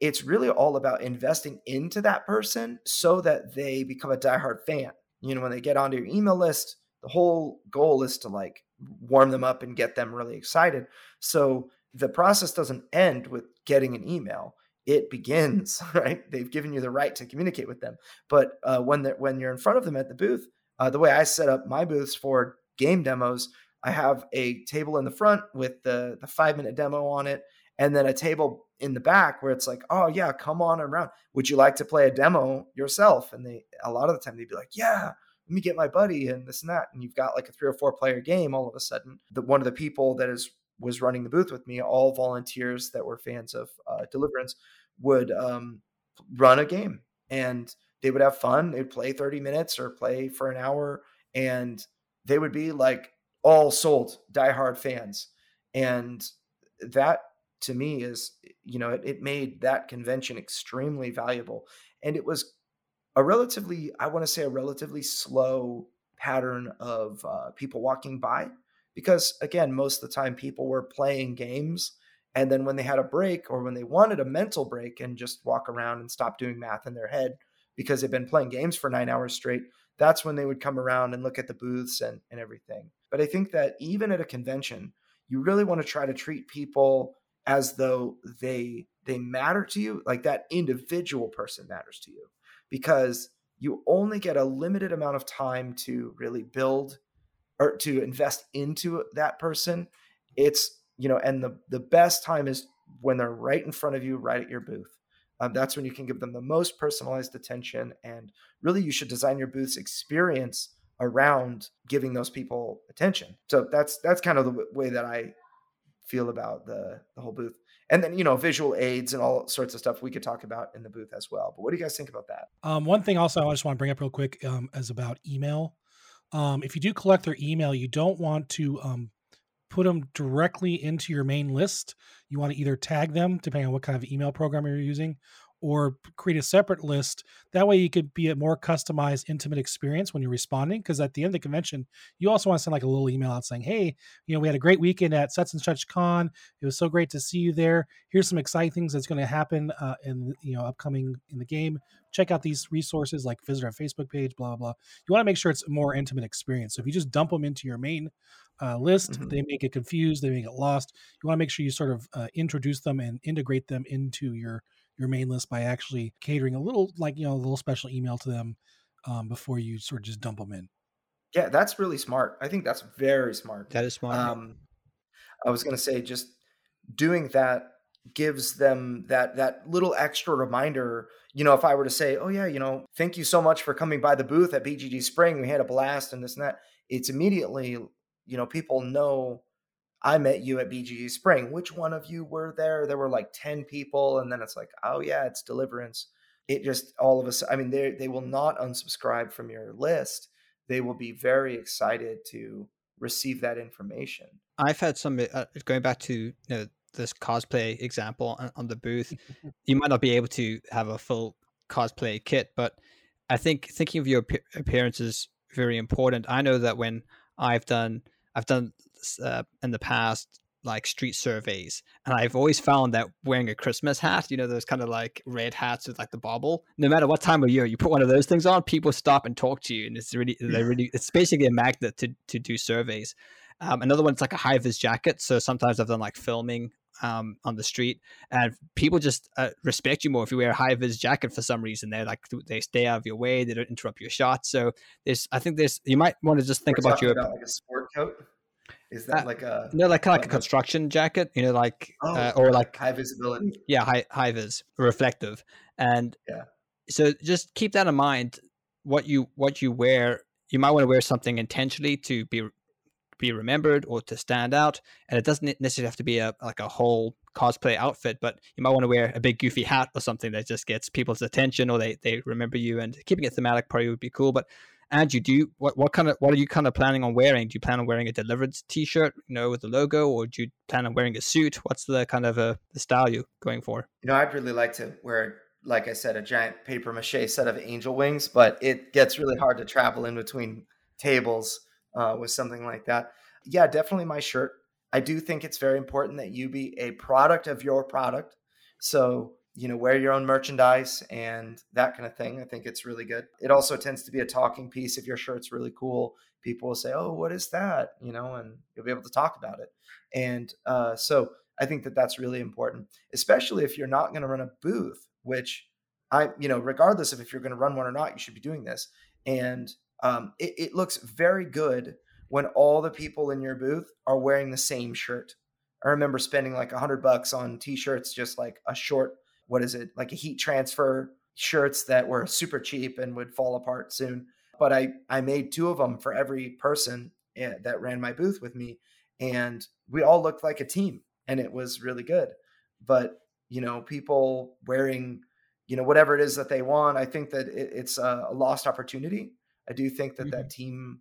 It's really all about investing into that person so that they become a diehard fan. You know, when they get onto your email list, the whole goal is to like warm them up and get them really excited. So the process doesn't end with getting an email. It begins, right? They've given you the right to communicate with them. But uh, when when you're in front of them at the booth, uh, the way I set up my booths for game demos, I have a table in the front with the the five minute demo on it, and then a table in the back where it's like, oh yeah, come on around. Would you like to play a demo yourself? And they a lot of the time they'd be like, yeah, let me get my buddy and this and that. And you've got like a three or four player game all of a sudden. The one of the people that is was running the booth with me, all volunteers that were fans of uh, Deliverance, would um, run a game and they would have fun. They'd play 30 minutes or play for an hour and they would be like all sold diehard fans. And that to me is, you know, it, it made that convention extremely valuable. And it was a relatively, I want to say, a relatively slow pattern of uh, people walking by. Because again, most of the time people were playing games. And then when they had a break or when they wanted a mental break and just walk around and stop doing math in their head because they've been playing games for nine hours straight, that's when they would come around and look at the booths and, and everything. But I think that even at a convention, you really want to try to treat people as though they they matter to you, like that individual person matters to you, because you only get a limited amount of time to really build or to invest into that person. It's you know, and the the best time is when they're right in front of you, right at your booth. Um, that's when you can give them the most personalized attention, and really, you should design your booth's experience around giving those people attention. So that's that's kind of the way that I feel about the the whole booth. And then you know visual aids and all sorts of stuff we could talk about in the booth as well. But what do you guys think about that? Um, one thing also I just want to bring up real quick um, is about email. Um, if you do collect their email, you don't want to um, put them directly into your main list. You want to either tag them, depending on what kind of email program you're using, or create a separate list. That way, you could be a more customized, intimate experience when you're responding. Because at the end of the convention, you also want to send like a little email out saying, "Hey, you know, we had a great weekend at such and such con. It was so great to see you there. Here's some exciting things that's going to happen uh, in you know upcoming in the game. Check out these resources, like visit our Facebook page, blah blah. Blah. You want to make sure it's a more intimate experience. So if you just dump them into your main uh, list, mm-hmm. they make it confused, they make it lost. You want to make sure you sort of uh, introduce them and integrate them into your your main list by actually catering a little like you know a little special email to them um, before you sort of just dump them in. Yeah that's really smart. I think that's very smart. That is smart um, i was going to say just doing that gives them that that little extra reminder you know if i were to say oh yeah you know thank you so much for coming by the booth at bgg spring. We had a blast and this and that it's immediately you know people know I met you at BGG Spring. Which one of you were there? There were like 10 people. And then it's like, oh, yeah, it's Deliverance. It just all of a sudden, I mean, they, they will not unsubscribe from your list. They will be very excited to receive that information. I've had some, uh, going back to you know, this cosplay example on, on the booth, you might not be able to have a full cosplay kit, but I think thinking of your appearance is very important. I know that when I've done, I've done uh, in the past like street surveys and i've always found that wearing a christmas hat you know those kind of like red hats with like the bobble no matter what time of year you put one of those things on people stop and talk to you and it's really they really it's basically a magnet to to do surveys Um, another one's like a high vis jacket. So sometimes I've done like filming um, on the street, and people just uh, respect you more if you wear a high vis jacket for some reason. They're like they stay out of your way, they don't interrupt your shot. So there's, I think there's, you might want to just think We're about your about like a sport coat. Is that Uh, like a no, like kind of like a construction jacket, you know, like oh, uh, or like high visibility? yeah, high high vis, reflective, and Yeah. So just keep that in mind. What you what you wear, you might want to wear something intentionally to be be remembered or to stand out, and it doesn't necessarily have to be a like a whole cosplay outfit, but you might want to wear a big goofy hat or something that just gets people's attention or they they remember you. And keeping it thematic probably would be cool, but. Do you what, what kind of what are you kind of planning on wearing? Do you plan on wearing a Deliverance T-shirt, you know, with the logo, or do you plan on wearing a suit? What's the kind of a the style you going for? You know, I'd really like to wear, like I said, a giant paper mache set of angel wings, but it gets really hard to travel in between tables uh, with something like that. Yeah, definitely my shirt. I do think it's very important that you be a product of your product. So, you know, wear your own merchandise and that kind of thing. I think it's really good. It also tends to be a talking piece. If your shirt's really cool, people will say, Oh, what is that? You know, and you'll be able to talk about it. And uh, so I think that that's really important, especially if you're not going to run a booth, which I, you know, regardless of if you're going to run one or not, you should be doing this. And um, it, it looks very good when all the people in your booth are wearing the same shirt. I remember spending like a hundred bucks on t-shirts, just like a short, what is it, like a heat transfer shirts that were super cheap and would fall apart soon. But I, I made two of them for every person eh, that ran my booth with me, and we all looked like a team, and it was really good. But you know, people wearing, you know, whatever it is that they want, I think that it, it's a, a lost opportunity. I do think that that team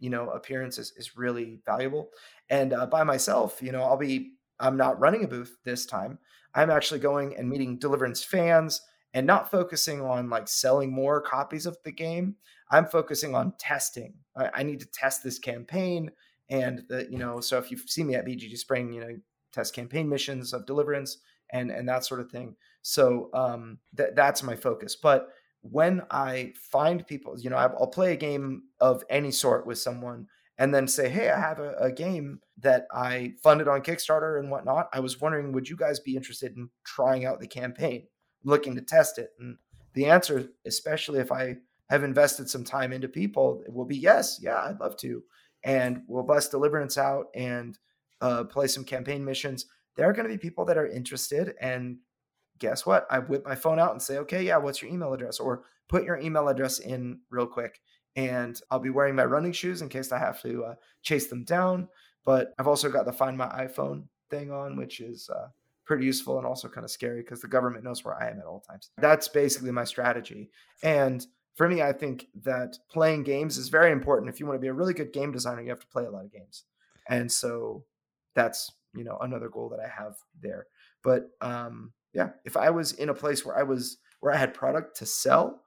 you know appearance is, is really valuable and uh, by myself you know i'll be i'm not running a booth this time i'm actually going and meeting deliverance fans and not focusing on like selling more copies of the game. I'm focusing on testing. I, I need to test this campaign and the you know so if you see me at bgg spring you know test campaign missions of deliverance and and that sort of thing. So um that that's my focus. But when I find people, you know, I'll play a game of any sort with someone and then say, Hey, I have a, a, game that I funded on Kickstarter and whatnot. I was wondering, would you guys be interested in trying out the campaign, looking to test it? And the answer, especially if I have invested some time into people, will be yes. Yeah, I'd love to. And we'll bust Deliverance out and uh, play some campaign missions. There are going to be people that are interested and guess what? I whip my phone out and say, okay, yeah, what's your email address? Or put your email address in real quick. And I'll be wearing my running shoes in case I have to uh, chase them down. But I've also got the Find My iPhone thing on, which is uh, pretty useful and also kind of scary because the government knows where I am at all times. That's basically my strategy. And for me, I think that playing games is very important. If you want to be a really good game designer, you have to play a lot of games. And so that's, you know, another goal that I have there. But um, yeah, if I was in a place where I was where I had product to sell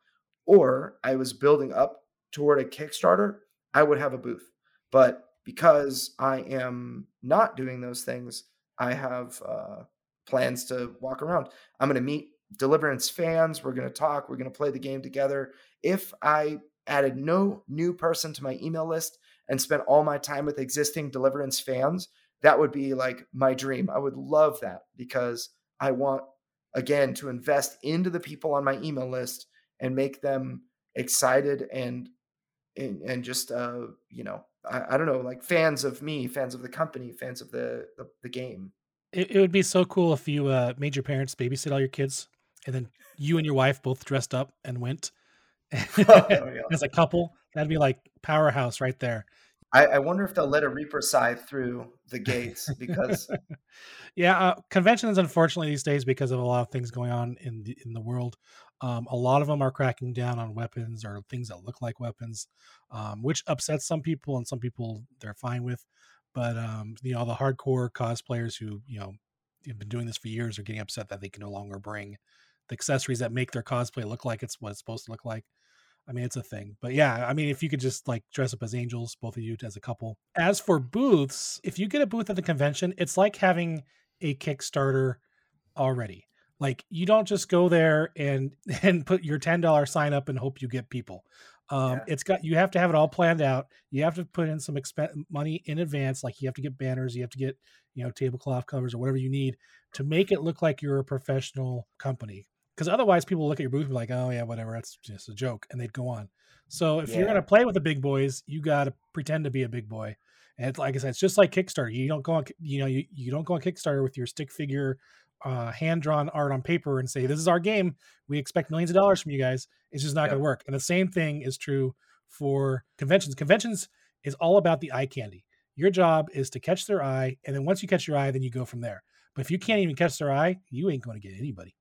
or I was building up toward a Kickstarter, I would have a booth. But because I am not doing those things, I have uh, plans to walk around. I'm going to meet Deliverance fans. We're going to talk. We're going to play the game together. If I added no new person to my email list and spent all my time with existing Deliverance fans, that would be like my dream. I would love that because I want again to invest into the people on my email list and make them excited and and, and just uh you know I, I, don't know like fans of me fans of the company fans of the the, the game. It, it, would be so cool if you uh made your parents babysit all your kids and then you and your wife both dressed up and went. Oh, yeah. as a couple that'd be like powerhouse right there I, I, wonder if they'll let a Reaper scythe through the gates because, yeah, uh, conventions unfortunately these days because of a lot of things going on in the in the world, um, a lot of them are cracking down on weapons or things that look like weapons, um, which upsets some people and some people they're fine with. But um, you know, the hardcore cosplayers who you know have been doing this for years are getting upset that they can no longer bring the accessories that make their cosplay look like it's what it's supposed to look like. I mean, it's a thing. But yeah, I mean, if you could just like dress up as angels, both of you as a couple. As for booths, if you get a booth at the convention, it's like having a Kickstarter already. Like you don't just go there and and put your ten dollar sign up and hope you get people. Um, Yeah. It's got you have to have it all planned out. You have to put in some expen- money in advance, like you have to get banners, you have to get you know tablecloth covers or whatever you need to make it look like you're a professional company. Because otherwise, people look at your booth and be like, "Oh yeah, whatever, that's just a joke," and they'd go on. So if you're gonna play with the big boys, you got to pretend to be a big boy. And it's, like I said, it's just like Kickstarter. You don't go on, you know, you, you don't go on Kickstarter with your stick figure, uh, hand drawn art on paper and say, "This is our game. We expect millions of dollars from you guys." It's just not Yep. going to work. And the same thing is true for conventions. Conventions is all about the eye candy. Your job is to catch their eye, and then once you catch your eye, then you go from there. But if you can't even catch their eye, you ain't going to get anybody.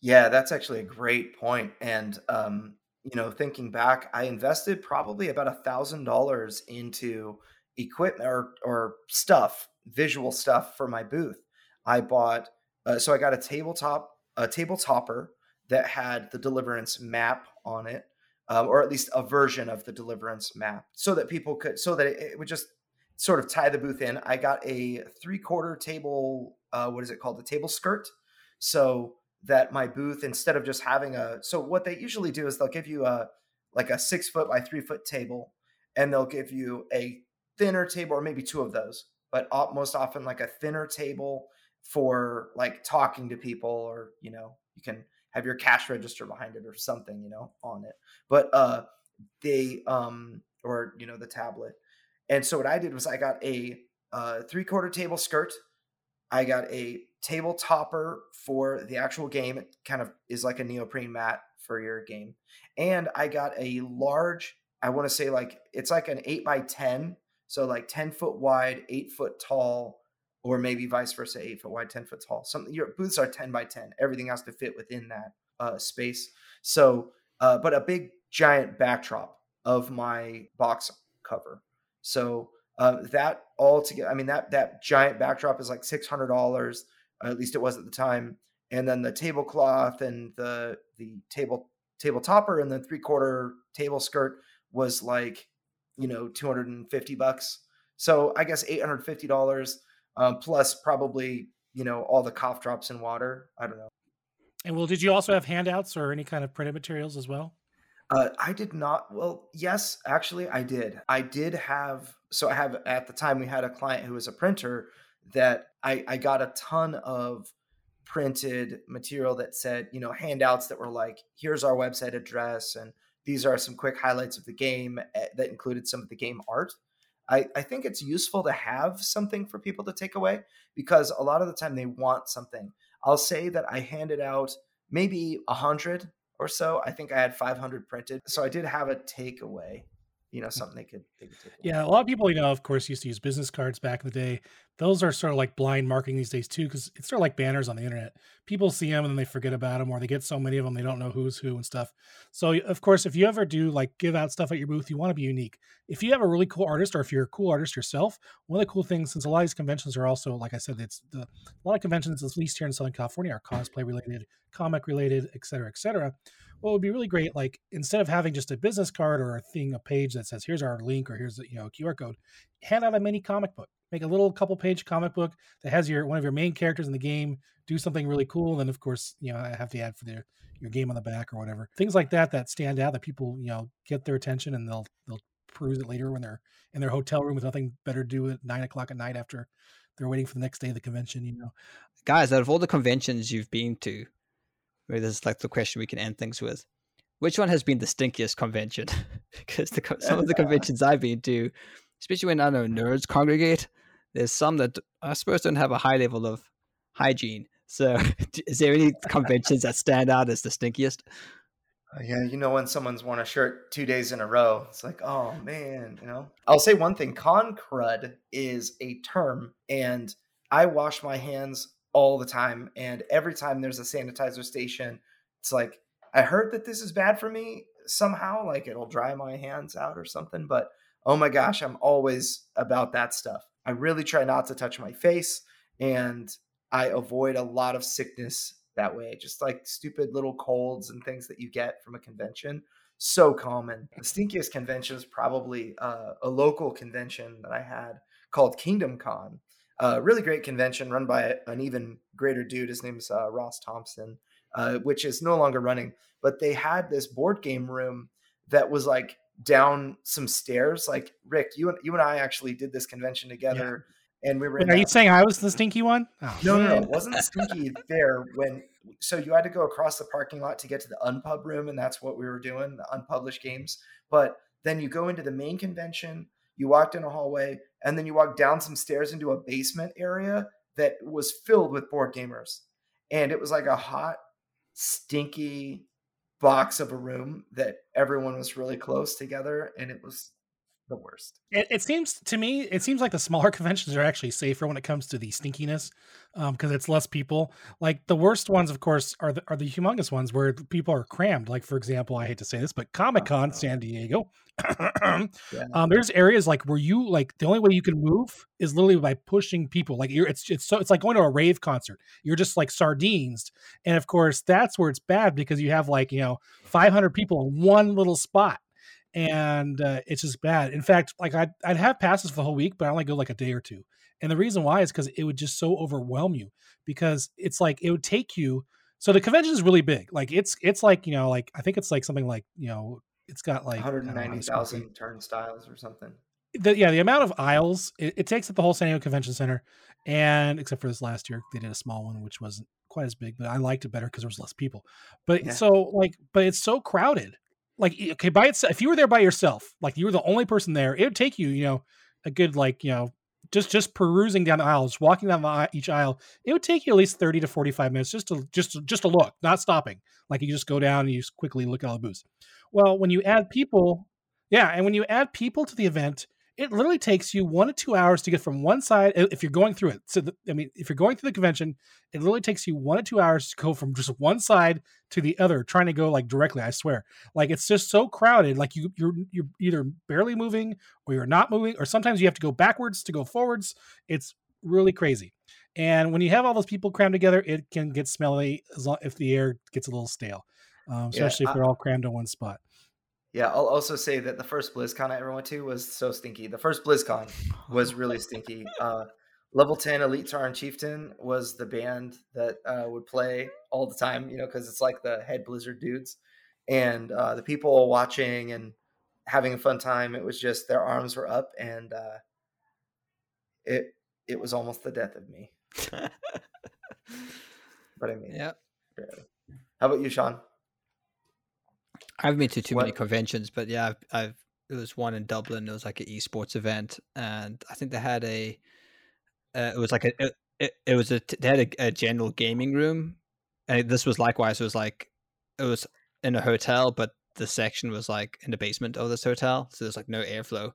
Yeah, that's actually a great point. And um, you know, thinking back, I invested probably about a thousand dollars into equipment or or stuff, visual stuff for my booth. I bought uh, so I got a tabletop a table topper that had the Deliverance map on it, uh, or at least a version of the Deliverance map, so that people could so that it, it would just sort of tie the booth in. I got a three quarter table. Uh, what is it called? A table skirt. So that my booth instead of just having a so what they usually do is they'll give you a like a six foot by three foot table and they'll give you a thinner table or maybe two of those but most often like a thinner table for like talking to people or you know you can have your cash register behind it or something you know on it. But uh they um or you know the tablet. And so what i did was i got a uh three quarter table skirt I got a table topper for the actual game. It kind of is like a neoprene mat for your game. And I got a large, I want to say like it's like an eight by 10. So like 10 foot wide, eight foot tall, or maybe vice versa, eight foot wide, 10 foot tall. Something your booths are 10 by 10. Everything has to fit within that uh, space. So, uh, but a big giant backdrop of my box cover. So uh, that all together, I mean that that giant backdrop is like six hundred dollars, at least it was at the time. And then the tablecloth and the the table table topper and the three quarter table skirt was like, you know, two hundred and fifty bucks. So I guess eight hundred fifty dollars um, plus probably you know all the cough drops and water. I don't know. And well, did you also have handouts or any kind of printed materials as well? Uh, I did not. Well, yes, actually, I did. I did have. So I have at the time we had a client who was a printer that I, I got a ton of printed material that said, you know, handouts that were like, here's our website address, and these are some quick highlights of the game eh, that included some of the game art. I, I think it's useful to have something for people to take away because a lot of the time they want something. I'll say that I handed out maybe a hundred or so. I think I had 500 printed. So I did have a takeaway, you know, mm. something they could, they could. Yeah, a lot of people, you know, of course, used to use business cards back in the day. Those are sort of like blind marketing these days too, because it's sort of like banners on the internet. People see them and then they forget about them, or they get so many of them they don't know who's who and stuff. So, of course, if you ever do like give out stuff at your booth, you want to be unique. If you have a really cool artist, or if you're a cool artist yourself, one of the cool things, since a lot of these conventions are also, like I said, it's the, a lot of conventions, at least here in Southern California, are cosplay related, comic related, et cetera, et cetera. What would be really great, like instead of having just a business card or a thing, a page that says here's our link or here's the you know QR code, hand out a mini comic book. Make a little couple page comic book that has your one of your main characters in the game do something really cool. And then of course, you know, I have the ad for their your game on the back or whatever. Things like that that stand out that people, you know, get their attention and they'll they'll peruse it later when they're in their hotel room with nothing better to do at nine o'clock at night after they're waiting for the next day of the convention, you know. Guys, out of all the conventions you've been to, maybe this is like the question we can end things with. Which one has been the stinkiest convention? because the, some of the conventions I've been to, especially when I know nerds congregate, there's some that I suppose don't have a high level of hygiene. So, is there any conventions that stand out as the stinkiest? Uh, yeah, you know when someone's worn a shirt two days in a row, it's like, oh man, you know. I'll say one thing: con crud is a term, and I wash my hands all the time. And every time there's a sanitizer station, it's like I heard that this is bad for me somehow, like it'll dry my hands out or something. But oh my gosh, I'm always about that stuff. I really try not to touch my face, and I avoid a lot of sickness that way. Just like stupid little colds and things that you get from a convention. So common. The stinkiest convention is probably uh, a local convention that I had called Kingdom Con. A really great convention run by an even greater dude. His name's uh, Ross Thompson, uh, which is no longer running. But they had this board game room that was like down some stairs. Like Rick, you and you and I actually did this convention together, yeah. and we were. Wait, are you saying I was the stinky one? Oh, no, no, no, it wasn't stinky there when. So you had to go across the parking lot to get to the unpub room, and that's what we were doing, the unpublished games. But then you go into the main convention. You walked in a hallway, and then you walk down some stairs into a basement area that was filled with board gamers, and it was like a hot, stinky box of a room that everyone was really close together and it was the worst. It, it, seems to me, it seems like the smaller conventions are actually safer when it comes to the stinkiness, because um, it's less people. Like the worst ones, of course, are the are the humongous ones where people are crammed. Like for example, I hate to say this, but Comic Con uh-huh. San Diego. yeah. um, there's areas like where you like the only way you can move is literally by pushing people. Like you're, it's it's so it's like going to a rave concert. You're just like sardines, and of course that's where it's bad because you have like you know 500 people in one little spot and uh, it's just bad. In fact, like I'd, I'd have passes for the whole week, but I only go like a day or two. And the reason why is because it would just so overwhelm you because it's like it would take you. So the convention is really big. Like it's it's like you know like I think it's like something like you know it's got like 190,000 turnstiles or something. The, yeah, the amount of aisles it, it, takes up the whole San Diego Convention Center, and except for this last year, they did a small one which wasn't quite as big, but I liked it better because there was less people. But yeah. so like, but it's so crowded like okay by itself if you were there by yourself like you were the only person there it would take you you know a good like you know just just perusing down the aisles walking down the, each aisle it would take you at least 30 to 45 minutes just to just to, just to look not stopping. Like you just go down and you just quickly look at all the booths. Well when you add people yeah and when you add people to the event it literally takes you one to two hours to get from one side if you're going through it. So, the, I mean, if you're going through the convention, it literally takes you one to two hours to go from just one side to the other, trying to go like directly. I swear, like it's just so crowded. Like you, you're you're either barely moving or you're not moving, or sometimes you have to go backwards to go forwards. It's really crazy. And when you have all those people crammed together, it can get smelly as long, if the air gets a little stale, um, especially yeah, I, if they're all crammed in one spot. Yeah, I'll also say that the first BlizzCon I ever went to was so stinky. The first BlizzCon was really stinky. Uh, Level 10 Elite Tauren Chieftain was the band that uh, would play all the time, you know, because it's like the head Blizzard dudes. And uh, the people watching and having a fun time, it was just their arms were up and uh, it it was almost the death of me. but I mean, yeah. How about you, Sean? I haven't been to too what? many conventions, but yeah, I've, I've it was one in Dublin. It was like an esports event, and I think they had a. Uh, it was like a. It, it was a. They had a, a general gaming room, and this was likewise. It was like, it was in a hotel, but the section was like in the basement of this hotel, so there's like no airflow,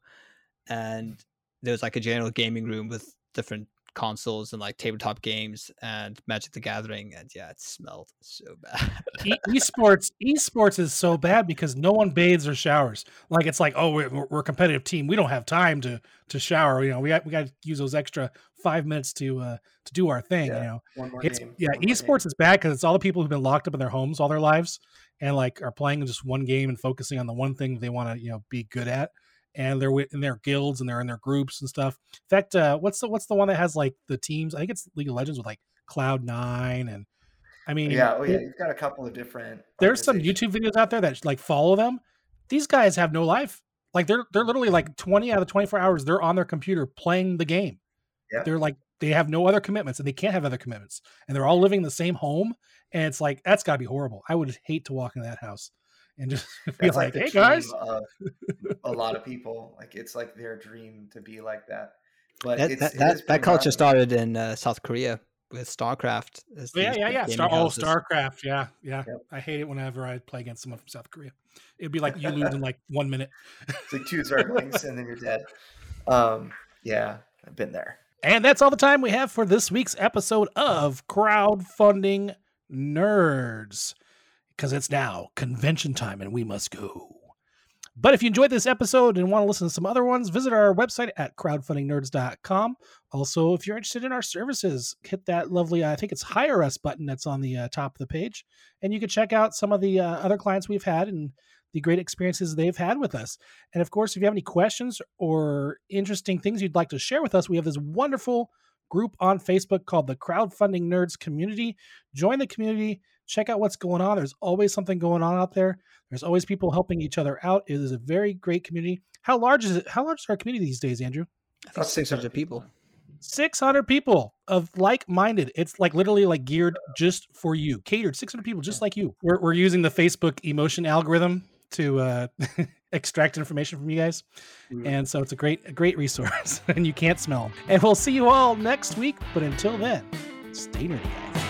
and there was like a general gaming room with different consoles and like tabletop games and Magic the Gathering, and yeah, it smelled so bad. e- esports, esports is so bad because no one bathes or showers. Like it's like, oh, we're, we're a competitive team. We don't have time to to shower. You know, we got, we got to use those extra five minutes to uh to do our thing. Yeah, you know, it's game, yeah, esports is bad because it's all the people who've been locked up in their homes all their lives and like are playing just one game and focusing on the one thing they want to you know be good at and they're in their guilds and they're in their groups and stuff. In fact, uh, what's the what's the one that has like the teams? I think it's League of Legends with like Cloud Nine and I mean, yeah, oh yeah, you've got a couple of different. There's some YouTube videos out there that like follow them. These guys have no life. Like they're they're literally like 20 out of 24 hours they're on their computer playing the game. Yeah. They're like they have no other commitments and they can't have other commitments and they're all living in the same home and it's like that's got to be horrible. I would hate to walk into that house and just be like, like "Hey guys," a lot of people like it's like their dream to be like that. But that that, that, that culture started in uh, South Korea with StarCraft. Oh, yeah, yeah, yeah. Star- oh, StarCraft. Yeah, yeah. Yep. I hate it whenever I play against someone from South Korea. It'd be like you lose in like one minute. it's like two Zerglings and then you're dead. Um, yeah, I've been there. And that's all the time we have for this week's episode of Crowdfunding Nerds because it's now convention time and we must go. But if you enjoyed this episode and want to listen to some other ones, visit our website at crowdfundingnerds.com. Also, if you're interested in our services, hit that lovely, I think it's Hire Us button that's on the uh, top of the page. And you can check out some of the uh, other clients we've had and the great experiences they've had with us. And of course, if you have any questions or interesting things you'd like to share with us, we have this wonderful group on Facebook called the Crowdfunding Nerds Community. Join the community check out what's going on. There's always something going on out there. There's always people helping each other out. It is a very great community. How large is it? How large is our community these days, Andrew? Think 600 people. 600 people of like-minded it's like literally like geared just for you catered 600 people just like you we're, we're using the facebook emotion algorithm to uh, extract information from you guys Mm. and so it's a great a great resource and you can't smell and we'll see you all next week but until then stay nerdy guys